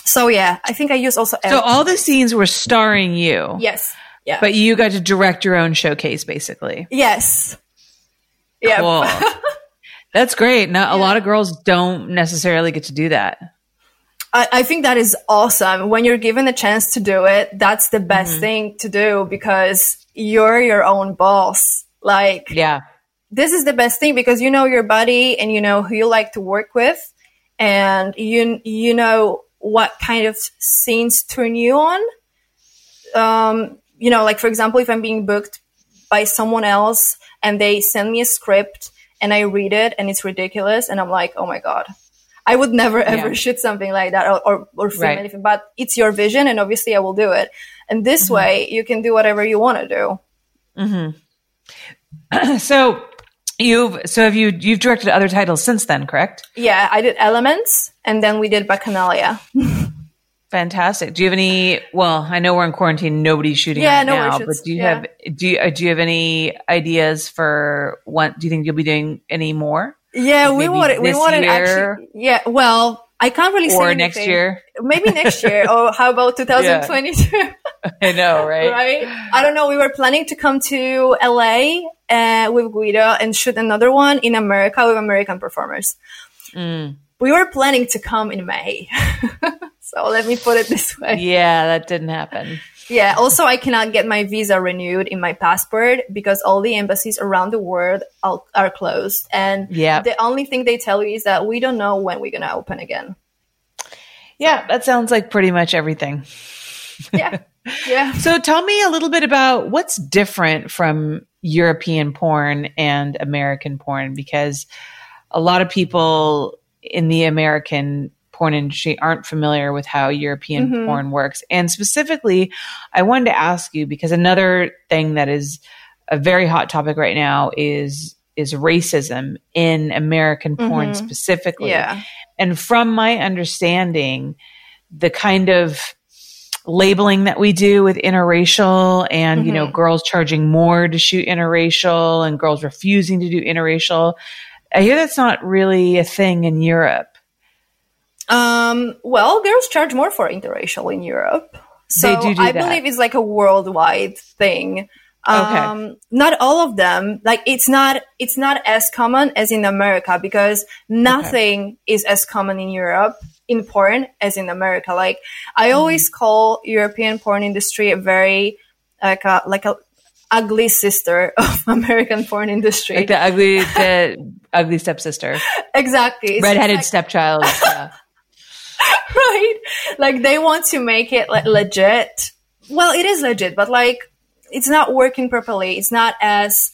So yeah, I think I used also. So all the scenes were starring you. Yes. Yeah. But you got to direct your own showcase, basically. Yes. Yeah. Cool. That's great. Now, yeah. a lot of girls don't necessarily get to do that. I, I, think that is awesome. When you're given a chance to do it, that's the best mm-hmm. thing to do because you're your own boss. Like, yeah, this is the best thing because you know your body and you know who you like to work with and you you know what kind of scenes turn you on um, you know like for example if i'm being booked by someone else and they send me a script and i read it and it's ridiculous and i'm like oh my god i would never ever yeah. shoot something like that or, or, or film right. anything but it's your vision and obviously i will do it and this mm-hmm. way you can do whatever you want to do mm-hmm. so You've so have you you've directed other titles since then, correct? Yeah, I did Elements and then we did Bacchanalia. Fantastic. Do you have any? Well, I know we're in quarantine. Nobody's shooting yeah, right no now. But do you yeah. have do you do you have any ideas for what? Do you think you'll be doing any more? Yeah, like we want we want actually. Yeah, well, I can't really or say next year. Maybe next year. or how about 2022? Yeah. I know, right? right? I don't know. We were planning to come to LA uh, with Guido and shoot another one in America with American performers. Mm. We were planning to come in May. so let me put it this way. Yeah, that didn't happen. Yeah. Also, I cannot get my visa renewed in my passport because all the embassies around the world are, are closed. And yeah. the only thing they tell you is that we don't know when we're going to open again. Yeah, that sounds like pretty much everything. Yeah. Yeah. so tell me a little bit about what's different from European porn and American porn because a lot of people in the American porn industry aren't familiar with how European mm-hmm. porn works. And specifically, I wanted to ask you because another thing that is a very hot topic right now is is racism in American porn mm-hmm. specifically. Yeah. And from my understanding, the kind of labeling that we do with interracial and, mm-hmm. you know, mm-hmm. girls charging more to shoot interracial and girls refusing to do interracial. I hear that's not really a thing in Europe. Um, well, girls charge more for interracial in Europe. So do do I that. believe it's like a worldwide thing. Um, okay. not all of them. Like it's not, it's not as common as in America because nothing okay. is as common in Europe in porn as in America. Like I mm. always call European porn industry a very like a like a ugly sister of American porn industry. Like the ugly, the ugly stepsister. Exactly. Redheaded like, stepchild. Yeah. right? Like they want to make it like, legit. Well, it is legit, but like it's not working properly. It's not as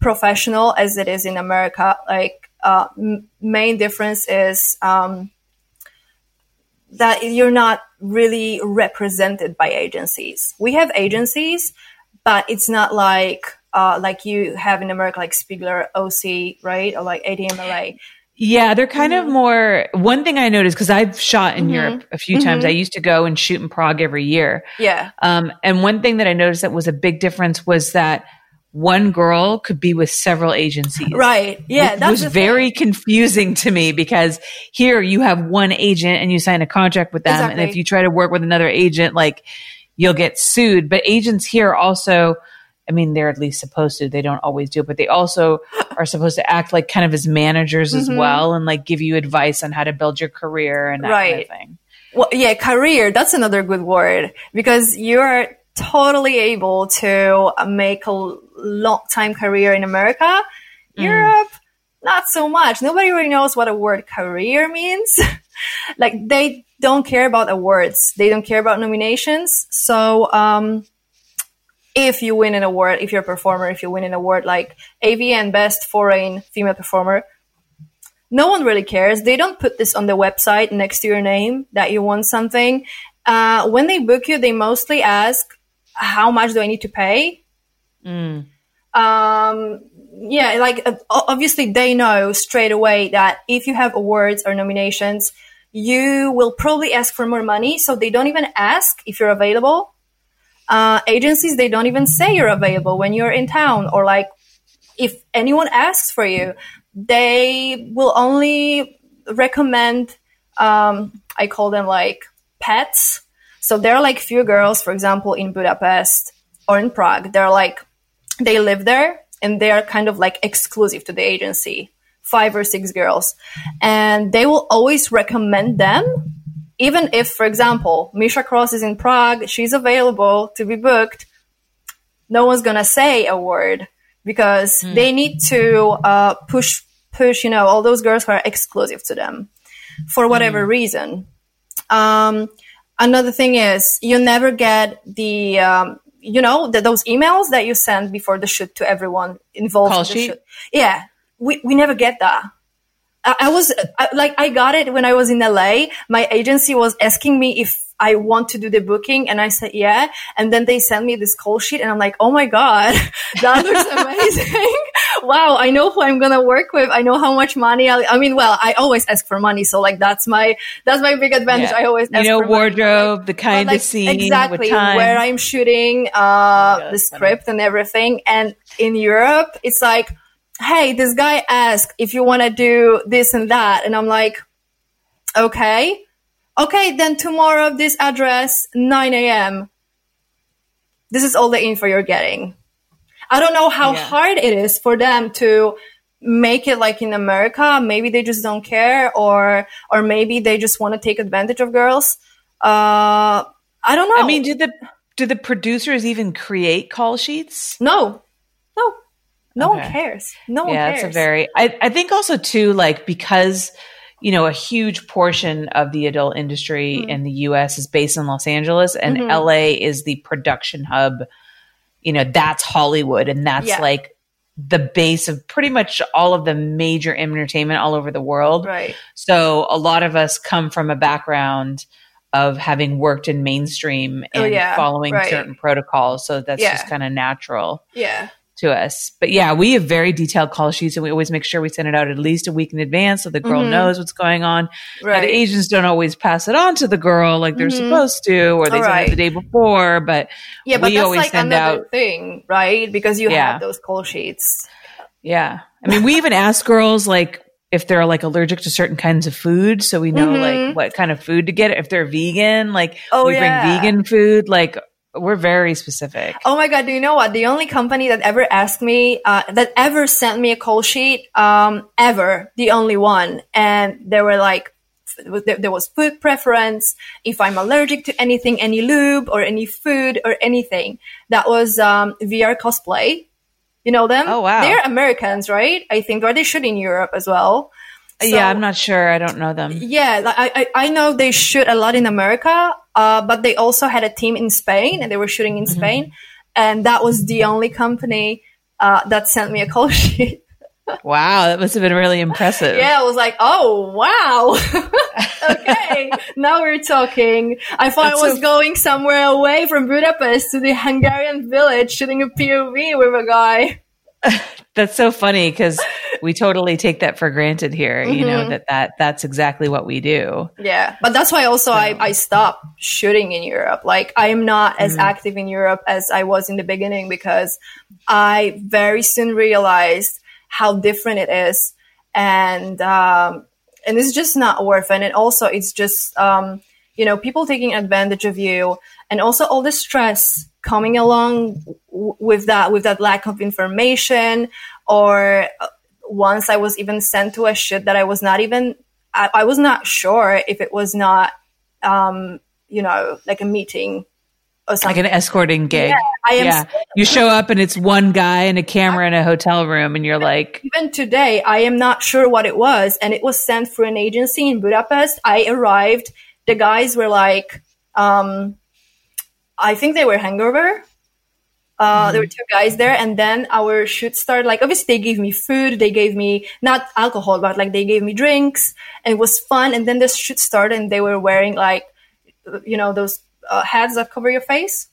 professional as it is in America. Like uh, m- main difference is um, that you're not really represented by agencies. We have agencies, but it's not like uh, like you have in America, like Spiegler, OC, right, or like ATMLA. Yeah, they're kind mm-hmm. of more. One thing I noticed because I've shot in mm-hmm. Europe a few times. Mm-hmm. I used to go and shoot in Prague every year. Yeah. Um, and one thing that I noticed that was a big difference was that one girl could be with several agencies. Right. Yeah. That was very thing. confusing to me because here you have one agent and you sign a contract with them. Exactly. And if you try to work with another agent, like you'll get sued. But agents here also, I mean, they're at least supposed to. They don't always do, but they also are supposed to act like kind of as managers mm-hmm. as well and like give you advice on how to build your career and that right. kind of thing. Well, yeah, career, that's another good word because you're totally able to make a long time career in America. Mm. Europe, not so much. Nobody really knows what a word career means. like they don't care about awards. They don't care about nominations. So, um, if you win an award, if you're a performer, if you win an award like AVN Best Foreign Female Performer, no one really cares. They don't put this on the website next to your name that you won something. Uh, when they book you, they mostly ask, how much do I need to pay? Mm. Um, yeah, like uh, obviously they know straight away that if you have awards or nominations, you will probably ask for more money. So they don't even ask if you're available. Uh, agencies they don't even say you're available when you're in town or like if anyone asks for you they will only recommend um, i call them like pets. So there are like few girls for example in budapest or in prague. They're like they live there and they are kind of like exclusive to the agency five or six girls and they will always recommend them even if, for example, Misha Cross is in Prague, she's available to be booked, no one's gonna say a word because mm. they need to uh, push push you know all those girls who are exclusive to them for whatever mm. reason. Um, another thing is you never get the um, you know the, those emails that you send before the shoot to everyone involved. Call in sheet. Shoot. Yeah, we we never get that. I, was I, like, I got it when I was in LA. My agency was asking me if I want to do the booking. And I said, yeah. And then they sent me this call sheet and I'm like, oh my God, that looks amazing. wow. I know who I'm going to work with. I know how much money i I mean, well, I always ask for money. So like, that's my, that's my big advantage. Yeah. I always, you know, wardrobe, the kind like, of scene, exactly where I'm shooting, uh, oh the script funny. and everything. And in Europe, it's like, hey, this guy asked if you want to do this and that. And I'm like, okay. Okay, then tomorrow, this address, 9 a.m. This is all the info you're getting. I don't know how yeah. hard it is for them to make it like in America. Maybe they just don't care or, or maybe they just want to take advantage of girls. Uh, I don't know. I mean, did the, do the producers even create call sheets? No. No okay. one cares. No one yeah, cares. Yeah, it's a very. I, I think also too like because you know a huge portion of the adult industry mm-hmm. in the U.S. is based in Los Angeles, and mm-hmm. L.A. is the production hub. You know that's Hollywood, and that's yeah. like the base of pretty much all of the major entertainment all over the world. Right. So a lot of us come from a background of having worked in mainstream oh, and oh, yeah. following right. certain protocols. So that's yeah. just kind of natural. Yeah to us. But yeah, we have very detailed call sheets and we always make sure we send it out at least a week in advance so the girl mm-hmm. knows what's going on. Right. the agents don't always pass it on to the girl like they're mm-hmm. supposed to, or they send it the day before. But yeah, but we always like send out thing, right? Because you yeah. have those call sheets. Yeah. I mean, we even ask girls like if they're like allergic to certain kinds of food, so we know mm-hmm. like what kind of food to get. If they're vegan, like oh, we yeah. bring vegan food. Like we're very specific. Oh my god! Do you know what? The only company that ever asked me, uh, that ever sent me a call sheet, um, ever, the only one, and there were like there, there was food preference, if I'm allergic to anything, any lube or any food or anything. That was um, VR cosplay. You know them? Oh wow, they're Americans, right? I think, or they should in Europe as well. So, yeah, I'm not sure. I don't know them. Yeah, I, I, I know they shoot a lot in America, uh, but they also had a team in Spain and they were shooting in mm-hmm. Spain. And that was the only company uh, that sent me a call sheet. wow, that must have been really impressive. yeah, I was like, oh, wow. okay, now we're talking. I thought That's I was so- going somewhere away from Budapest to the Hungarian village shooting a POV with a guy. That's so funny because we totally take that for granted here. Mm-hmm. You know mm-hmm. that that that's exactly what we do. Yeah, but that's why also so. I I stopped shooting in Europe. Like I am not as mm-hmm. active in Europe as I was in the beginning because I very soon realized how different it is, and um, and it's just not worth it. And also, it's just um, you know people taking advantage of you, and also all the stress coming along w- with that with that lack of information or uh, once i was even sent to a shoot that i was not even i, I was not sure if it was not um, you know like a meeting or something. like an escorting gig yeah, I am yeah. you show up and it's one guy and a camera in a hotel room and you're like even today i am not sure what it was and it was sent through an agency in budapest i arrived the guys were like um, I think they were hangover. Uh, mm-hmm. There were two guys there, and then our shoot started. Like, obviously, they gave me food. They gave me not alcohol, but like they gave me drinks, and it was fun. And then the shoot started, and they were wearing like, you know, those uh, hats that cover your face.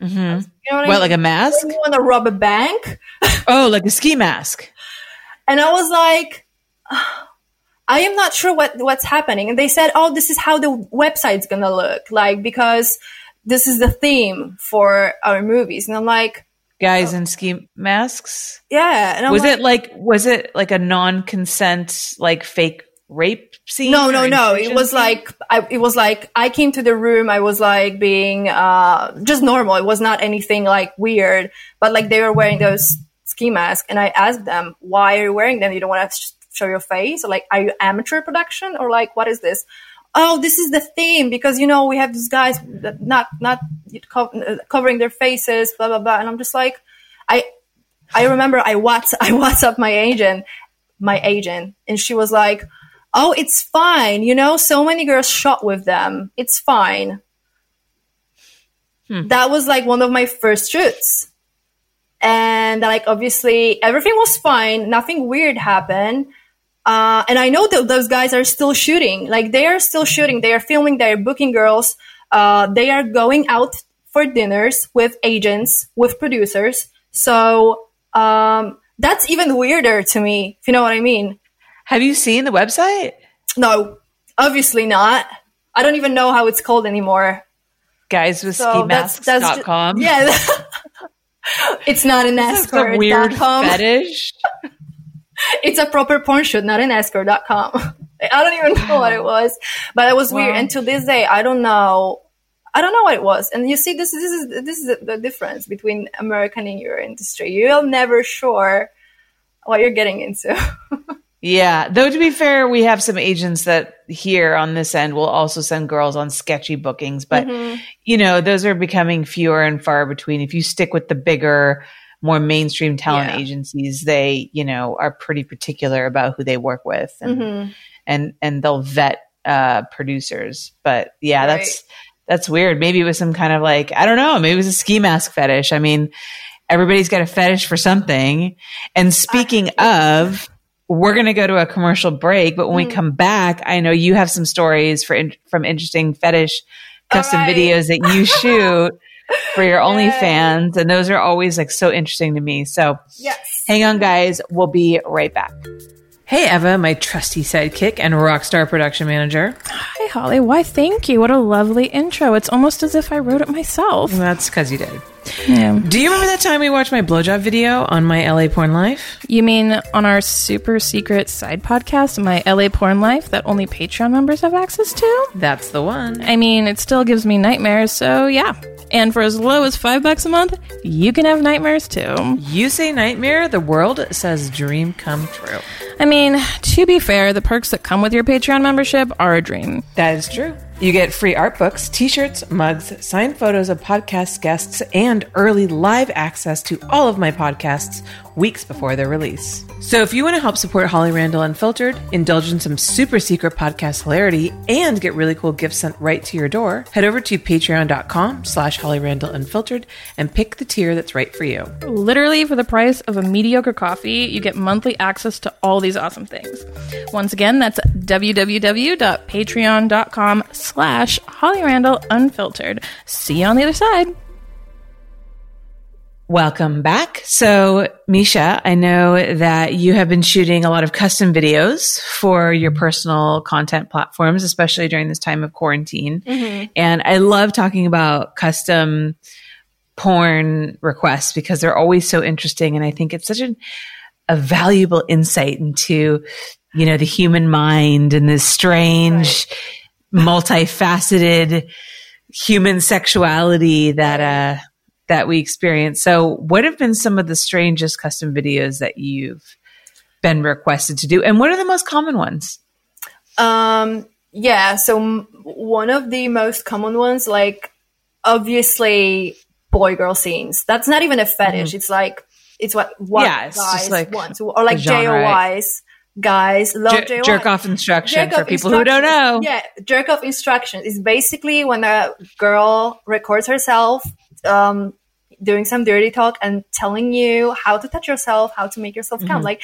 Mm-hmm. You know what, what I mean? like a mask? You want to rob a bank? oh, like a ski mask. And I was like, I am not sure what what's happening. And they said, "Oh, this is how the website's gonna look like because." This is the theme for our movies. And I'm like, guys in ski masks. Yeah. was like, it like, was it like a non-consent, like fake rape scene? No, no, no. It was scene? like, I, it was like, I came to the room. I was like being, uh, just normal. It was not anything like weird, but like they were wearing those ski masks and I asked them, why are you wearing them? You don't want to show your face? Or like, are you amateur production or like, what is this? Oh, this is the theme because you know we have these guys that not not covering their faces, blah blah blah, and I'm just like, I I remember I whats I WhatsApp my agent, my agent, and she was like, oh, it's fine, you know, so many girls shot with them, it's fine. Hmm. That was like one of my first shoots. And like obviously everything was fine, nothing weird happened uh, and I know that those guys are still shooting. Like they are still shooting. They are filming. They are booking girls. Uh, they are going out for dinners with agents, with producers. So um, that's even weirder to me, if you know what I mean. Have you seen the website? No, obviously not. I don't even know how it's called anymore. Guys with so skimasks.com. Yeah. it's not an escort. weird fetish. it's a proper porn shoot, not an escort.com. I don't even know what it was, but it was wow. weird. And to this day, I don't know. I don't know what it was. And you see, this, this is this is the difference between American and your industry. You're never sure what you're getting into. yeah, though to be fair, we have some agents that here on this end will also send girls on sketchy bookings, but mm-hmm. you know those are becoming fewer and far between. If you stick with the bigger more mainstream talent yeah. agencies, they, you know, are pretty particular about who they work with and mm-hmm. and and they'll vet uh producers. But yeah, right. that's that's weird. Maybe it was some kind of like, I don't know, maybe it was a ski mask fetish. I mean, everybody's got a fetish for something. And speaking of we're going to go to a commercial break, but when mm. we come back, I know you have some stories for in, from interesting fetish custom right. videos that you shoot for your OnlyFans. And those are always like so interesting to me. So yes. hang on, guys. We'll be right back. Hey, Eva, my trusty sidekick and rockstar production manager. Hi, Holly. Why, thank you. What a lovely intro. It's almost as if I wrote it myself. That's because you did. Yeah. Do you remember that time we watched my blowjob video on my LA Porn Life? You mean on our super secret side podcast, My LA Porn Life, that only Patreon members have access to? That's the one. I mean, it still gives me nightmares, so yeah. And for as low as five bucks a month, you can have nightmares too. You say nightmare, the world says dream come true. I mean, to be fair, the perks that come with your Patreon membership are a dream. That is true. You get free art books, t shirts, mugs, signed photos of podcast guests, and early live access to all of my podcasts weeks before their release. So if you want to help support Holly Randall Unfiltered, indulge in some super secret podcast hilarity, and get really cool gifts sent right to your door, head over to patreon.com slash Holly Randall Unfiltered and pick the tier that's right for you. Literally, for the price of a mediocre coffee, you get monthly access to all these awesome things. Once again, that's www.patreon.com slash Holly Randall Unfiltered. See you on the other side. Welcome back. So, Misha, I know that you have been shooting a lot of custom videos for your personal content platforms, especially during this time of quarantine. Mm-hmm. And I love talking about custom porn requests because they're always so interesting. And I think it's such an, a valuable insight into, you know, the human mind and this strange, right. Multifaceted human sexuality that, uh, that we experience. So, what have been some of the strangest custom videos that you've been requested to do, and what are the most common ones? Um, yeah, so m- one of the most common ones, like obviously boy girl scenes. That's not even a fetish. Mm. It's like it's what what yeah, guys like want, or like JOIs. Guys love Jer- jerk off instruction jerk for people who don't know. Yeah, jerk off instruction is basically when a girl records herself um, doing some dirty talk and telling you how to touch yourself, how to make yourself come. Mm-hmm. Like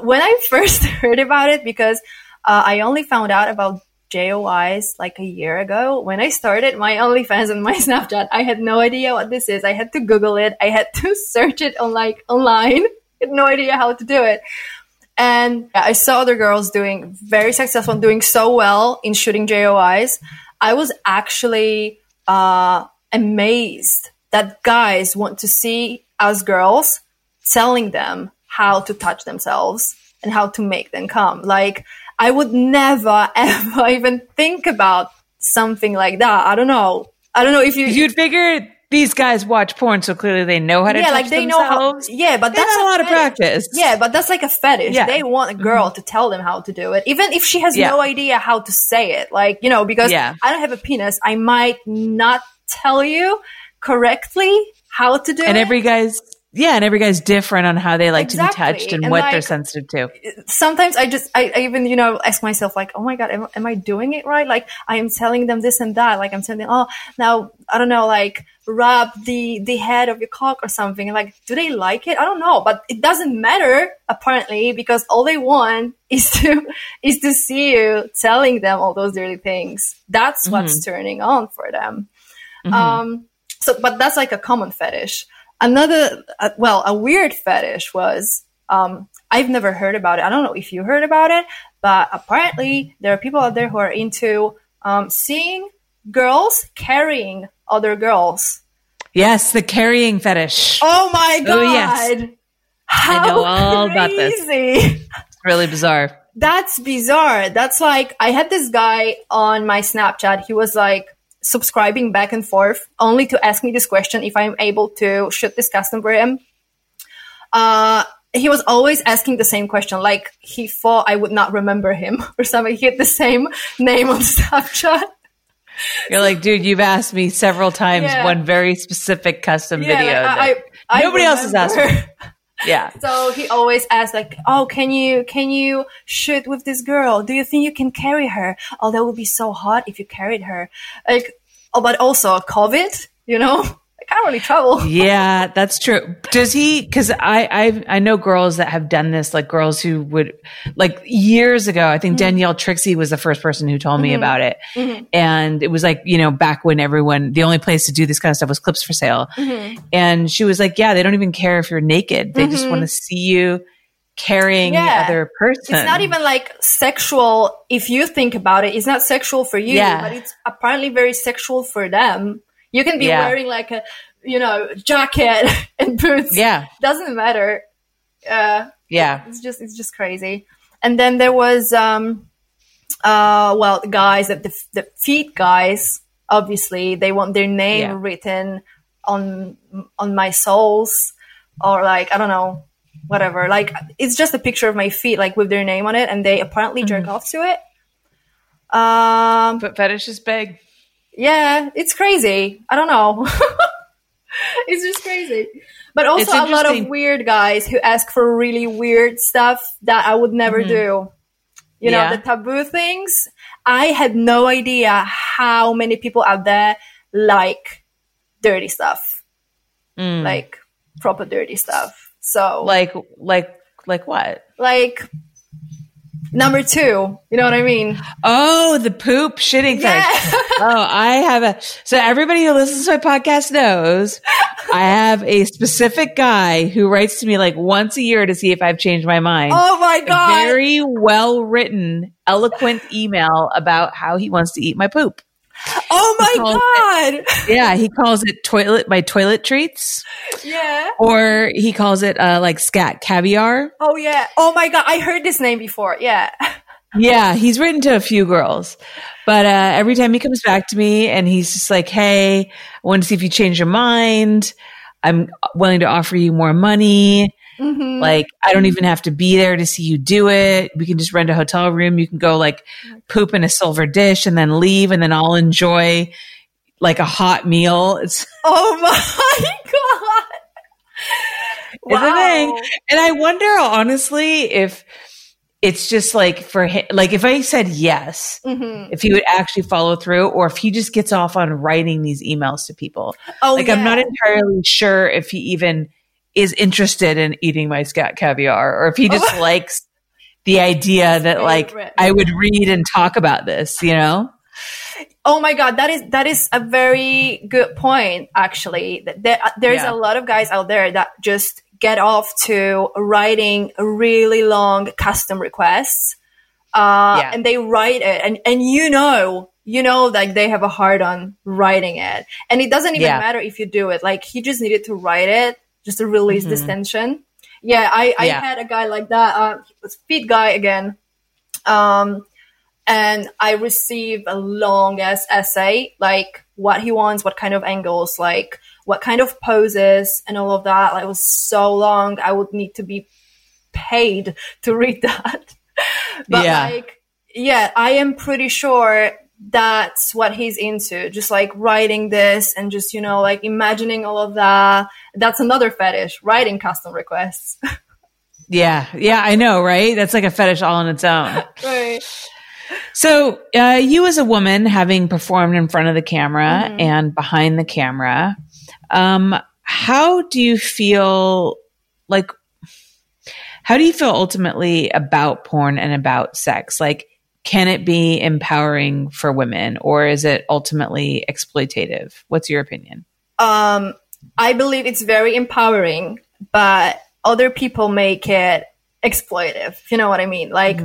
when I first heard about it, because uh, I only found out about JOIs like a year ago. When I started my OnlyFans and my Snapchat, I had no idea what this is. I had to Google it. I had to search it on like online. I had no idea how to do it. And I saw other girls doing very successful, doing so well in shooting JOIs. I was actually uh, amazed that guys want to see us girls telling them how to touch themselves and how to make them come. Like, I would never ever even think about something like that. I don't know. I don't know if you. You'd figure these guys watch porn, so clearly they know how to yeah, like they themselves. know how. Yeah, but that's a, lot of practice. Yeah, but that's like a fetish. Yeah. They want a girl mm-hmm. to tell them how to do it, even if she has yeah. no idea how to say it. Like you know, because yeah. I don't have a penis, I might not tell you correctly how to do and it. And every guy's yeah, and every guy's different on how they like exactly. to be touched and, and what like, they're sensitive to. Sometimes I just, I, I, even, you know, ask myself like, oh my God, am, am, I doing it right? Like I am telling them this and that. Like I'm telling them, oh, now, I don't know, like rub the, the head of your cock or something. Like, do they like it? I don't know, but it doesn't matter apparently because all they want is to, is to see you telling them all those dirty things. That's mm-hmm. what's turning on for them. Mm-hmm. Um, so, but that's like a common fetish. Another, uh, well, a weird fetish was, um, I've never heard about it. I don't know if you heard about it, but apparently there are people out there who are into um, seeing girls carrying other girls. Yes, the carrying fetish. Oh my god! Oh, yes. How I know all crazy. about this. It's really bizarre. That's bizarre. That's like I had this guy on my Snapchat. He was like, subscribing back and forth only to ask me this question if I'm able to shoot this custom for him. Uh, he was always asking the same question, like he thought I would not remember him or something. He had the same name on Snapchat. You're like, dude, you've asked me several times yeah. one very specific custom yeah, video. Like, I, I, nobody I else has asked me. Yeah. So he always asks like, "Oh, can you can you shoot with this girl? Do you think you can carry her? Oh, that would be so hot if you carried her." Like, oh, but also COVID, you know. I can't really travel. yeah, that's true. Does he? Because I, I I know girls that have done this, like girls who would, like years ago. I think mm-hmm. Danielle Trixie was the first person who told mm-hmm. me about it, mm-hmm. and it was like you know back when everyone the only place to do this kind of stuff was clips for sale, mm-hmm. and she was like, yeah, they don't even care if you're naked; they just mm-hmm. want to see you carrying yeah. the other person. It's not even like sexual. If you think about it, it's not sexual for you, yeah. but it's apparently very sexual for them. You can be yeah. wearing like a, you know, jacket and boots. Yeah. Doesn't matter. Uh, yeah. It's just, it's just crazy. And then there was, um, uh, well, the guys that the, the feet guys, obviously they want their name yeah. written on, on my soles or like, I don't know, whatever. Like it's just a picture of my feet, like with their name on it, and they apparently jerk Mm-hmm. off to it. Um, But fetish is big. Yeah, it's crazy. I don't know. it's just crazy. But also a lot of weird guys who ask for really weird stuff that I would never do. You know, Mm-hmm. Yeah. the taboo things. I had no idea how many people out there like dirty stuff. Like proper dirty stuff. So Like like like what? like number two, you know what I mean? Oh, the poop shitting Yeah. oh, I have a so everybody who listens to my podcast knows I have a specific guy who writes to me like once a year to see if I've changed my mind. Oh my A god. very well written, eloquent email about how he wants to eat my poop. Oh my god. Yeah, he calls it toilet my toilet treats, yeah. or he calls it uh, like scat caviar. Oh yeah. Oh my god. I heard this name before. Yeah. Yeah, he's written to a few girls, but uh, every time he comes back to me and he's just like, "Hey, I want to see if you change your mind. I'm willing to offer you more money. Mhm. Like, I don't even have to be there to see you do it. We can just rent a hotel room. You can go like poop in a silver dish and then leave, and then I'll enjoy like a hot meal. It's Oh my god. It's a thing. And I wonder honestly if it's just like for him, like if I said yes, Mhm. if he would actually follow through or if he just gets off on writing these emails to people. Oh, like I'm not entirely sure if he even is interested in eating my scat caviar or if he just likes the idea that like. I would read and talk about this, you know? Oh my god, that is that is a very good point. Actually, Th- there, there's Yeah. a lot of guys out there that just get off to writing really long custom requests, uh, Yeah. and they write it, and and you know, you know, like they have a hard on writing it, and it doesn't even Yeah. matter if you do it. Like he just needed to write it just to release this tension. Yeah, I I Mm-hmm. Yeah. had a guy like that. Uh, feed guy again. Um, and I received a long ass essay, like what he wants, what kind of angles, like what kind of poses, and all of that. Like, it was so long. I would need to be paid to read that. but Yeah. like, yeah, I am pretty sure that's what he's into. Just like writing this and just, you know, like imagining all of that. That's another fetish, writing custom requests. Yeah. Yeah, I know, right? That's like a fetish all on its own. right. So, uh, you as a woman, having performed in front of the camera and behind the camera, um, how do you feel like? How do you feel ultimately about porn and about sex? Like, can it be empowering for women, or is it ultimately exploitative? What's your opinion? um, I believe it's very empowering, but other people make it exploitive. if You know what I mean? Like,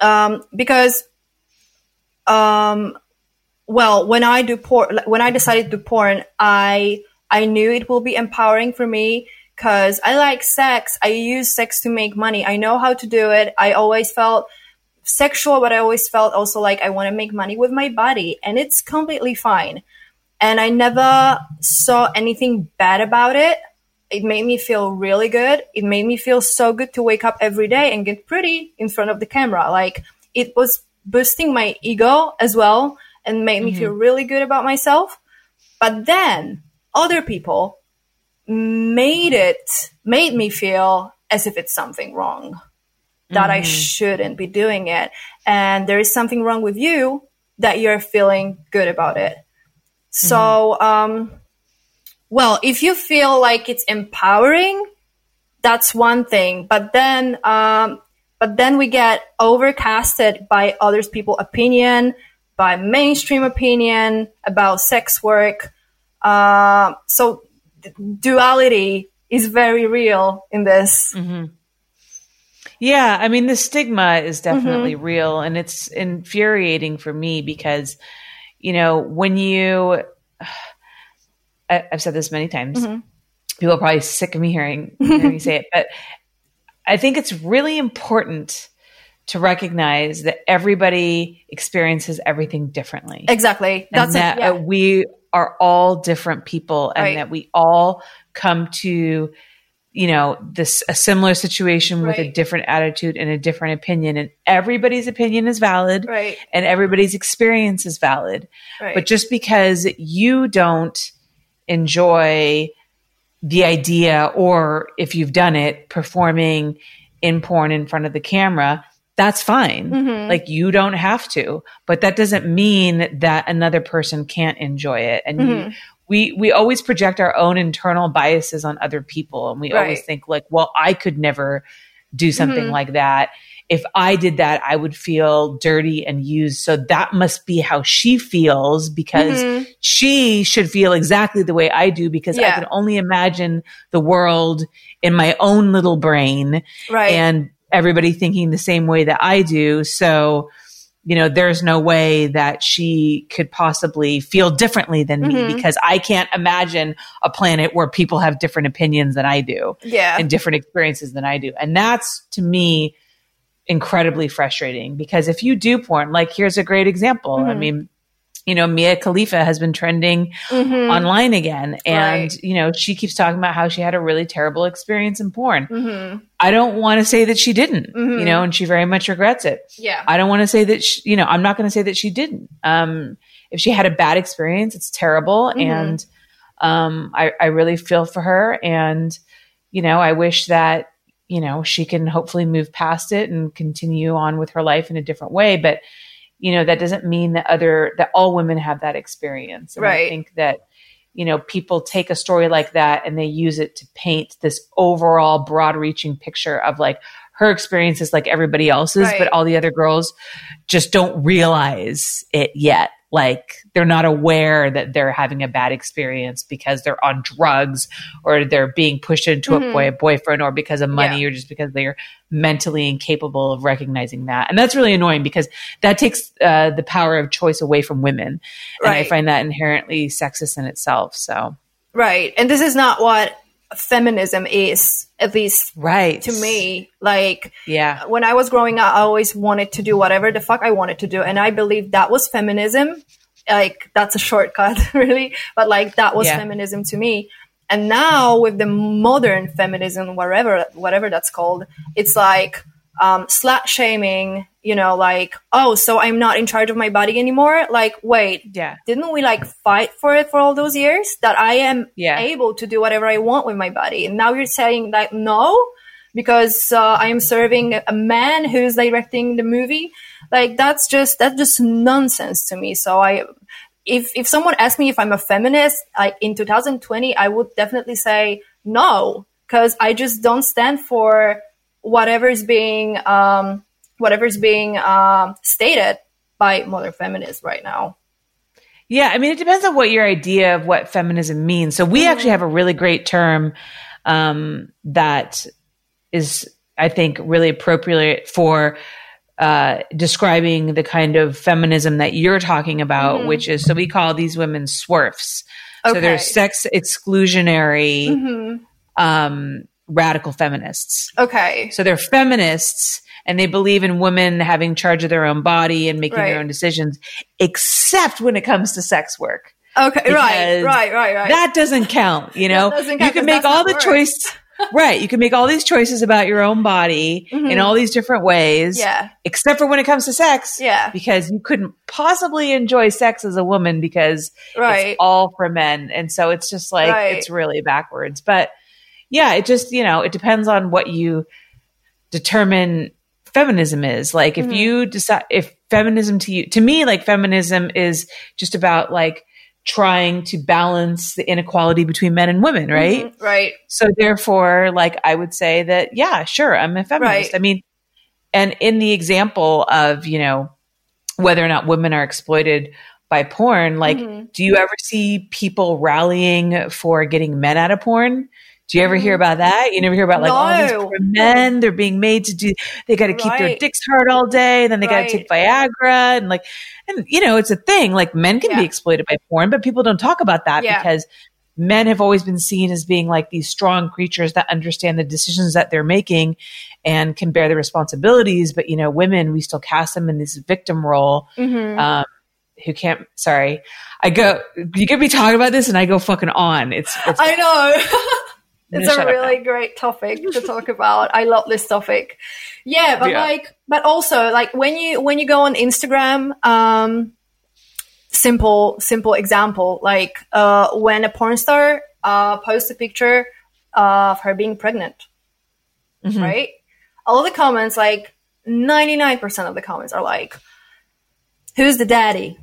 um, because, um, well, when I do porn, when I decided to do porn, I I knew it will be empowering for me because I like sex. I use sex to make money. I know how to do it. I always felt sexual, but I always felt also like I want to make money with my body, and it's completely fine and I never saw anything bad about it. It made me feel really good. It made me feel so good to wake up every day and get pretty in front of the camera. Like it was boosting my ego as well and made me feel mm-hmm. really good about myself. But then other people made it, made me feel as if it's something wrong, that I shouldn't be doing it. And there is something wrong with you that you're feeling good about it. So, um, well, if you feel like it's empowering, that's one thing. But then, um, but then we get overcasted by others people's opinion, by mainstream opinion about sex work. Uh, so d- duality is very real in this. Yeah, I mean, the stigma is definitely real and it's infuriating for me because, you know, when you, I, I've said this many times, people are probably sick of me hearing, hearing me say it, but I think it's really important to recognize that everybody experiences everything differently Exactly. and That's that it. Yeah. uh, we are all different people and Right. that we all come to you know, this a similar situation with a different attitude and a different opinion, and everybody's opinion is valid, Right. and everybody's experience is valid. Right. But just because you don't enjoy the idea, or if you've done it, performing in porn in front of the camera, that's fine. Mm-hmm. Like you don't have to, but that doesn't mean that another person can't enjoy it. And Mm-hmm. you, we we always project our own internal biases on other people, and we always think like, well, I could never do something Mhm. like that. If I did that, I would feel dirty and used. So that must be how she feels because Mhm. she should feel exactly the way I do because I can only imagine the world in my own little brain right. and everybody thinking the same way that I do. So, you know, there's no way that she could possibly feel differently than me Mhm. because I can't imagine a planet where people have different opinions than I do yeah. and different experiences than I do. And that's to me incredibly frustrating because if you do porn, like here's a great example. I Mhm. mean, you know, Mia Khalifa has been trending Mhm. online again. And, Right. you know, she keeps talking about how she had a really terrible experience in porn. Mhm. I don't want to say that she didn't, Mhm. you know, and she very much regrets it. Yeah. I don't want to say that, she, you know, I'm not going to say that she didn't. Um, if she had a bad experience, it's terrible. Mhm. And um, I, I really feel for her. And, you know, I wish that, you know, she can hopefully move past it and continue on with her life in a different way. But, you know, that doesn't mean that other, that all women have that experience. And I think that, you know, people take a story like that and they use it to paint this overall broad reaching picture of like her experience is like everybody else's, Right. but all the other girls just don't realize it yet. Like they're not aware that they're having a bad experience because they're on drugs or they're being pushed into a Mhm. boy, boyfriend or because of money Yeah. or just because they're mentally incapable of recognizing that. And that's really annoying because that takes uh, the power of choice away from women. And I find that inherently sexist in itself. So, Right. And this is not what feminism is, at least right. to me. Like, Yeah. when I was growing up, I always wanted to do whatever the fuck I wanted to do. And I believe that was feminism. Like, that's a shortcut, really. But like, that was Yeah. feminism to me. And now with the modern feminism, whatever, whatever that's called, it's like, um, slut shaming, you know, like, oh, so I'm not in charge of my body anymore. Like, wait, Yeah. didn't we like fight for it for all those years that I am Yeah. able to do whatever I want with my body? And now you're saying like no, because uh, I am serving a man who's directing the movie. Like that's just that's just nonsense to me. So I, if if someone asked me if I'm a feminist, like in 2020, I would definitely say no, because I just don't stand for whatever is being um, whatever is being um, stated by modern feminists right now. Yeah, I mean, it depends on what your idea of what feminism means. So we actually have a really great term um, that is, I think, really appropriate for uh, describing the kind of feminism that you're talking about, which is so we call these women swerfs. So they're sex exclusionary hmm um, radical feminists. Okay. So they're feminists and they believe in women having charge of their own body and making Right. their own decisions, except when it comes to sex work. Okay. Right. Because Right. Right. Right. That doesn't count, you know. doesn't You can make all the work. choice right. You can make all these choices about your own body in Mhm. all these different ways. Yeah. Except for when it comes to sex. Yeah. Because you couldn't possibly enjoy sex as a woman because Right. it's all for men. And so it's just like Right. it's really backwards. But yeah, it just, you know, it depends on what you determine feminism is. Like if Mhm. you decide if feminism to you to me like feminism is just about like trying to balance the inequality between men and women, right? Mhm. Right. So therefore, like I would say that, yeah, sure, I'm a feminist. Right. I mean, and in the example of, you know, whether or not women are exploited by porn, like, Mhm. do you ever see people rallying for getting men out of porn? Do you ever hear about that? You never hear about like all these Mm-hmm. Poor men, they're being made to do, they got to keep their dicks hard all day, and then they got to take Viagra and like, and you know, it's a thing. Like men can Yeah. be exploited by porn, but people don't talk about that Yeah. because men have always been seen as being like these strong creatures that understand the decisions that they're making and can bear the responsibilities. But you know, women, we still cast them in this victim role. Mhm. Um, who can't? Sorry, I go. You get me talking about this, and I go fucking on. It's, it's I know. it's a really great topic to talk about. I love this topic. Yeah, but yeah. like, but also like when you when you go on Instagram, um, simple simple example like uh, when a porn star uh, posts a picture of her being pregnant, mm-hmm. right? All the comments, like ninety nine percent of the comments, are like, "Who's the daddy?"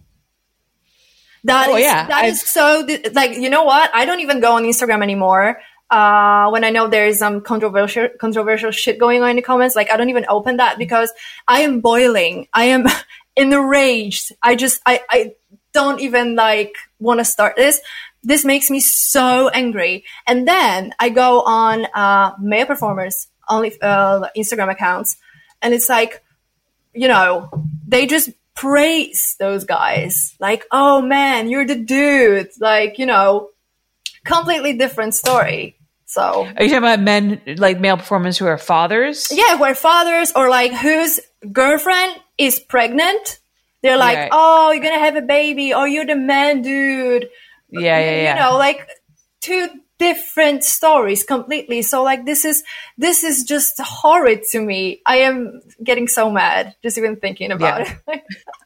That oh, is, yeah. that is so like you know what? I don't even go on Instagram anymore. Uh, when I know there is some controversial controversial shit going on in the comments, like I don't even open that because I am boiling. I am enraged. I just I I don't even like want to start this. This makes me so angry. And then I go on uh, male performers only uh, Instagram accounts, and it's like, you know, they just praise those guys. Like, oh man, you're the dude. Like, you know, completely different story. So, are you talking about men, like male performers who are fathers? Yeah, who are fathers, or like whose girlfriend is pregnant. They're like, right. oh, you're gonna have a baby. Oh, you're the man, dude. Yeah, yeah, yeah. You know, like two different stories completely. So like this is this is just horrid to me. I am getting so mad just even thinking about yeah. it.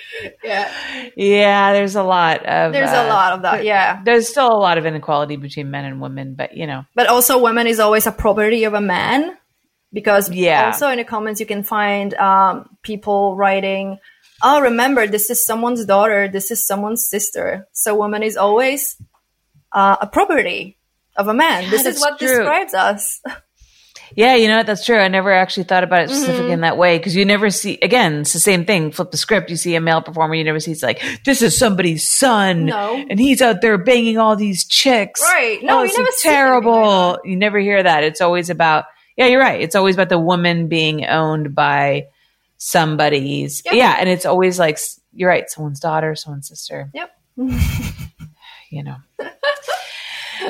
yeah. Yeah, there's a lot of There's uh, a lot of that. Yeah. There's still a lot of inequality between men and women, but you know. But also women is always a property of a man because yeah. also in the comments you can find um, people writing oh remember this is someone's daughter this is someone's sister so woman is always uh, a property of a man. Yeah, this is what true. describes us. Yeah, you know what? That's true. I never actually thought about it specifically mm-hmm. in that way because you never see, again, it's the same thing. Flip the script. You see a male performer, you never see, it's like, this is somebody's son. No. And he's out there banging all these chicks. Right. No, oh, you never terrible. You never hear that. It's always about, yeah, you're right. It's always about the woman being owned by somebody's. Yep. Yeah. And it's always like, you're right. Someone's daughter, someone's sister. Yep. you know.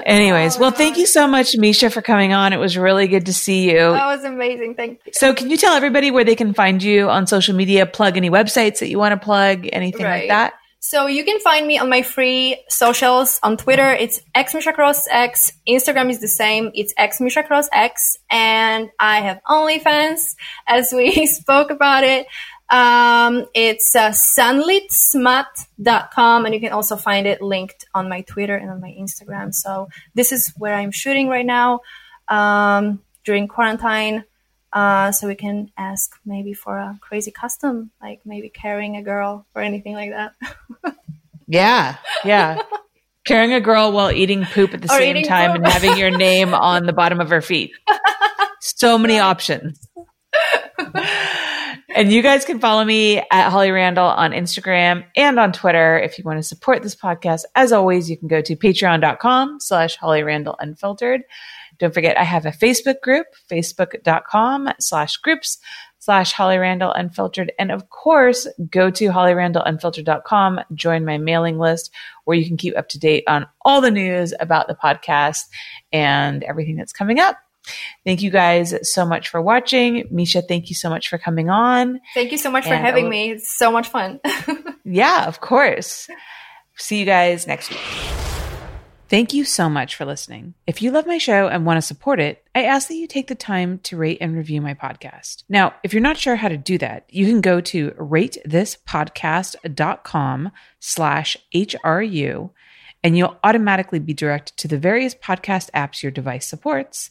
Anyways, well, thank you so much, Misha, for coming on. It was really good to see you. That was amazing. Thank you. So, can you tell everybody where they can find you on social media? Plug any websites that you want to plug, anything right. like that? So you can find me on my free socials on Twitter. It's xmishacrossx. Instagram is the same. It's xmishacrossx. And I have OnlyFans as we spoke about it. Um, it's uh, sunlitsmut.com, and you can also find it linked on my Twitter and on my Instagram. So this is where I'm shooting right now um, during quarantine. Uh, so we can ask maybe for a crazy custom, like maybe carrying a girl or anything like that. yeah, yeah. carrying a girl while eating poop at the or same time poop. and having your name on the bottom of her feet. So many options. And you guys can follow me at Holly Randall on Instagram and on Twitter if you want to support this podcast. As always, you can go to patreon.com slash Holly Randall Unfiltered. Don't forget, I have a Facebook group, facebook.com slash groups slash Holly Randall Unfiltered. And of course, go to hollyrandallunfiltered.com, join my mailing list where you can keep up to date on all the news about the podcast and everything that's coming up. Thank you guys so much for watching. Misha, thank you so much for coming on. Thank you so much and for having oh, me. It's so much fun. yeah, of course. See you guys next week. Thank you so much for listening. If you love my show and want to support it, I ask that you take the time to rate and review my podcast. Now, if you're not sure how to do that, you can go to ratethispodcast.com slash HRU and you'll automatically be directed to the various podcast apps your device supports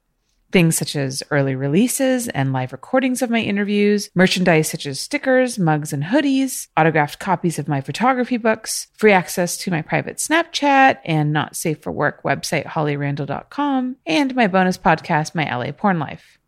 Things such as early releases and live recordings of my interviews, merchandise such as stickers, mugs, and hoodies, autographed copies of my photography books, free access to my private Snapchat and not safe for work website, hollyrandall.com, and my bonus podcast, My LA Porn Life.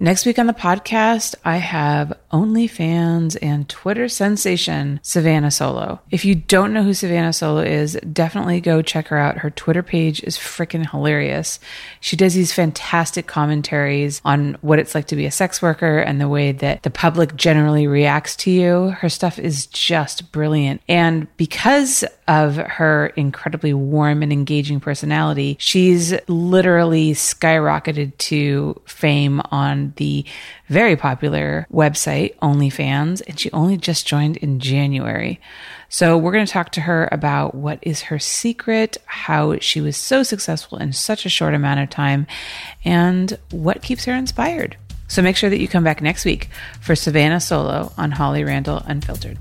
Next week on the podcast, I have OnlyFans and Twitter sensation Savannah Solo. If you don't know who Savannah Solo is, definitely go check her out. Her Twitter page is freaking hilarious. She does these fantastic commentaries on what it's like to be a sex worker and the way that the public generally reacts to you. Her stuff is just brilliant. And because of her incredibly warm and engaging personality, she's literally skyrocketed to fame the very popular website, OnlyFans, and she only just joined in January. So we're going to talk to her about what is her secret, how she was so successful in such a short amount of time, and what keeps her inspired. So make sure that you come back next week for Savannah Solo on Holly Randall Unfiltered.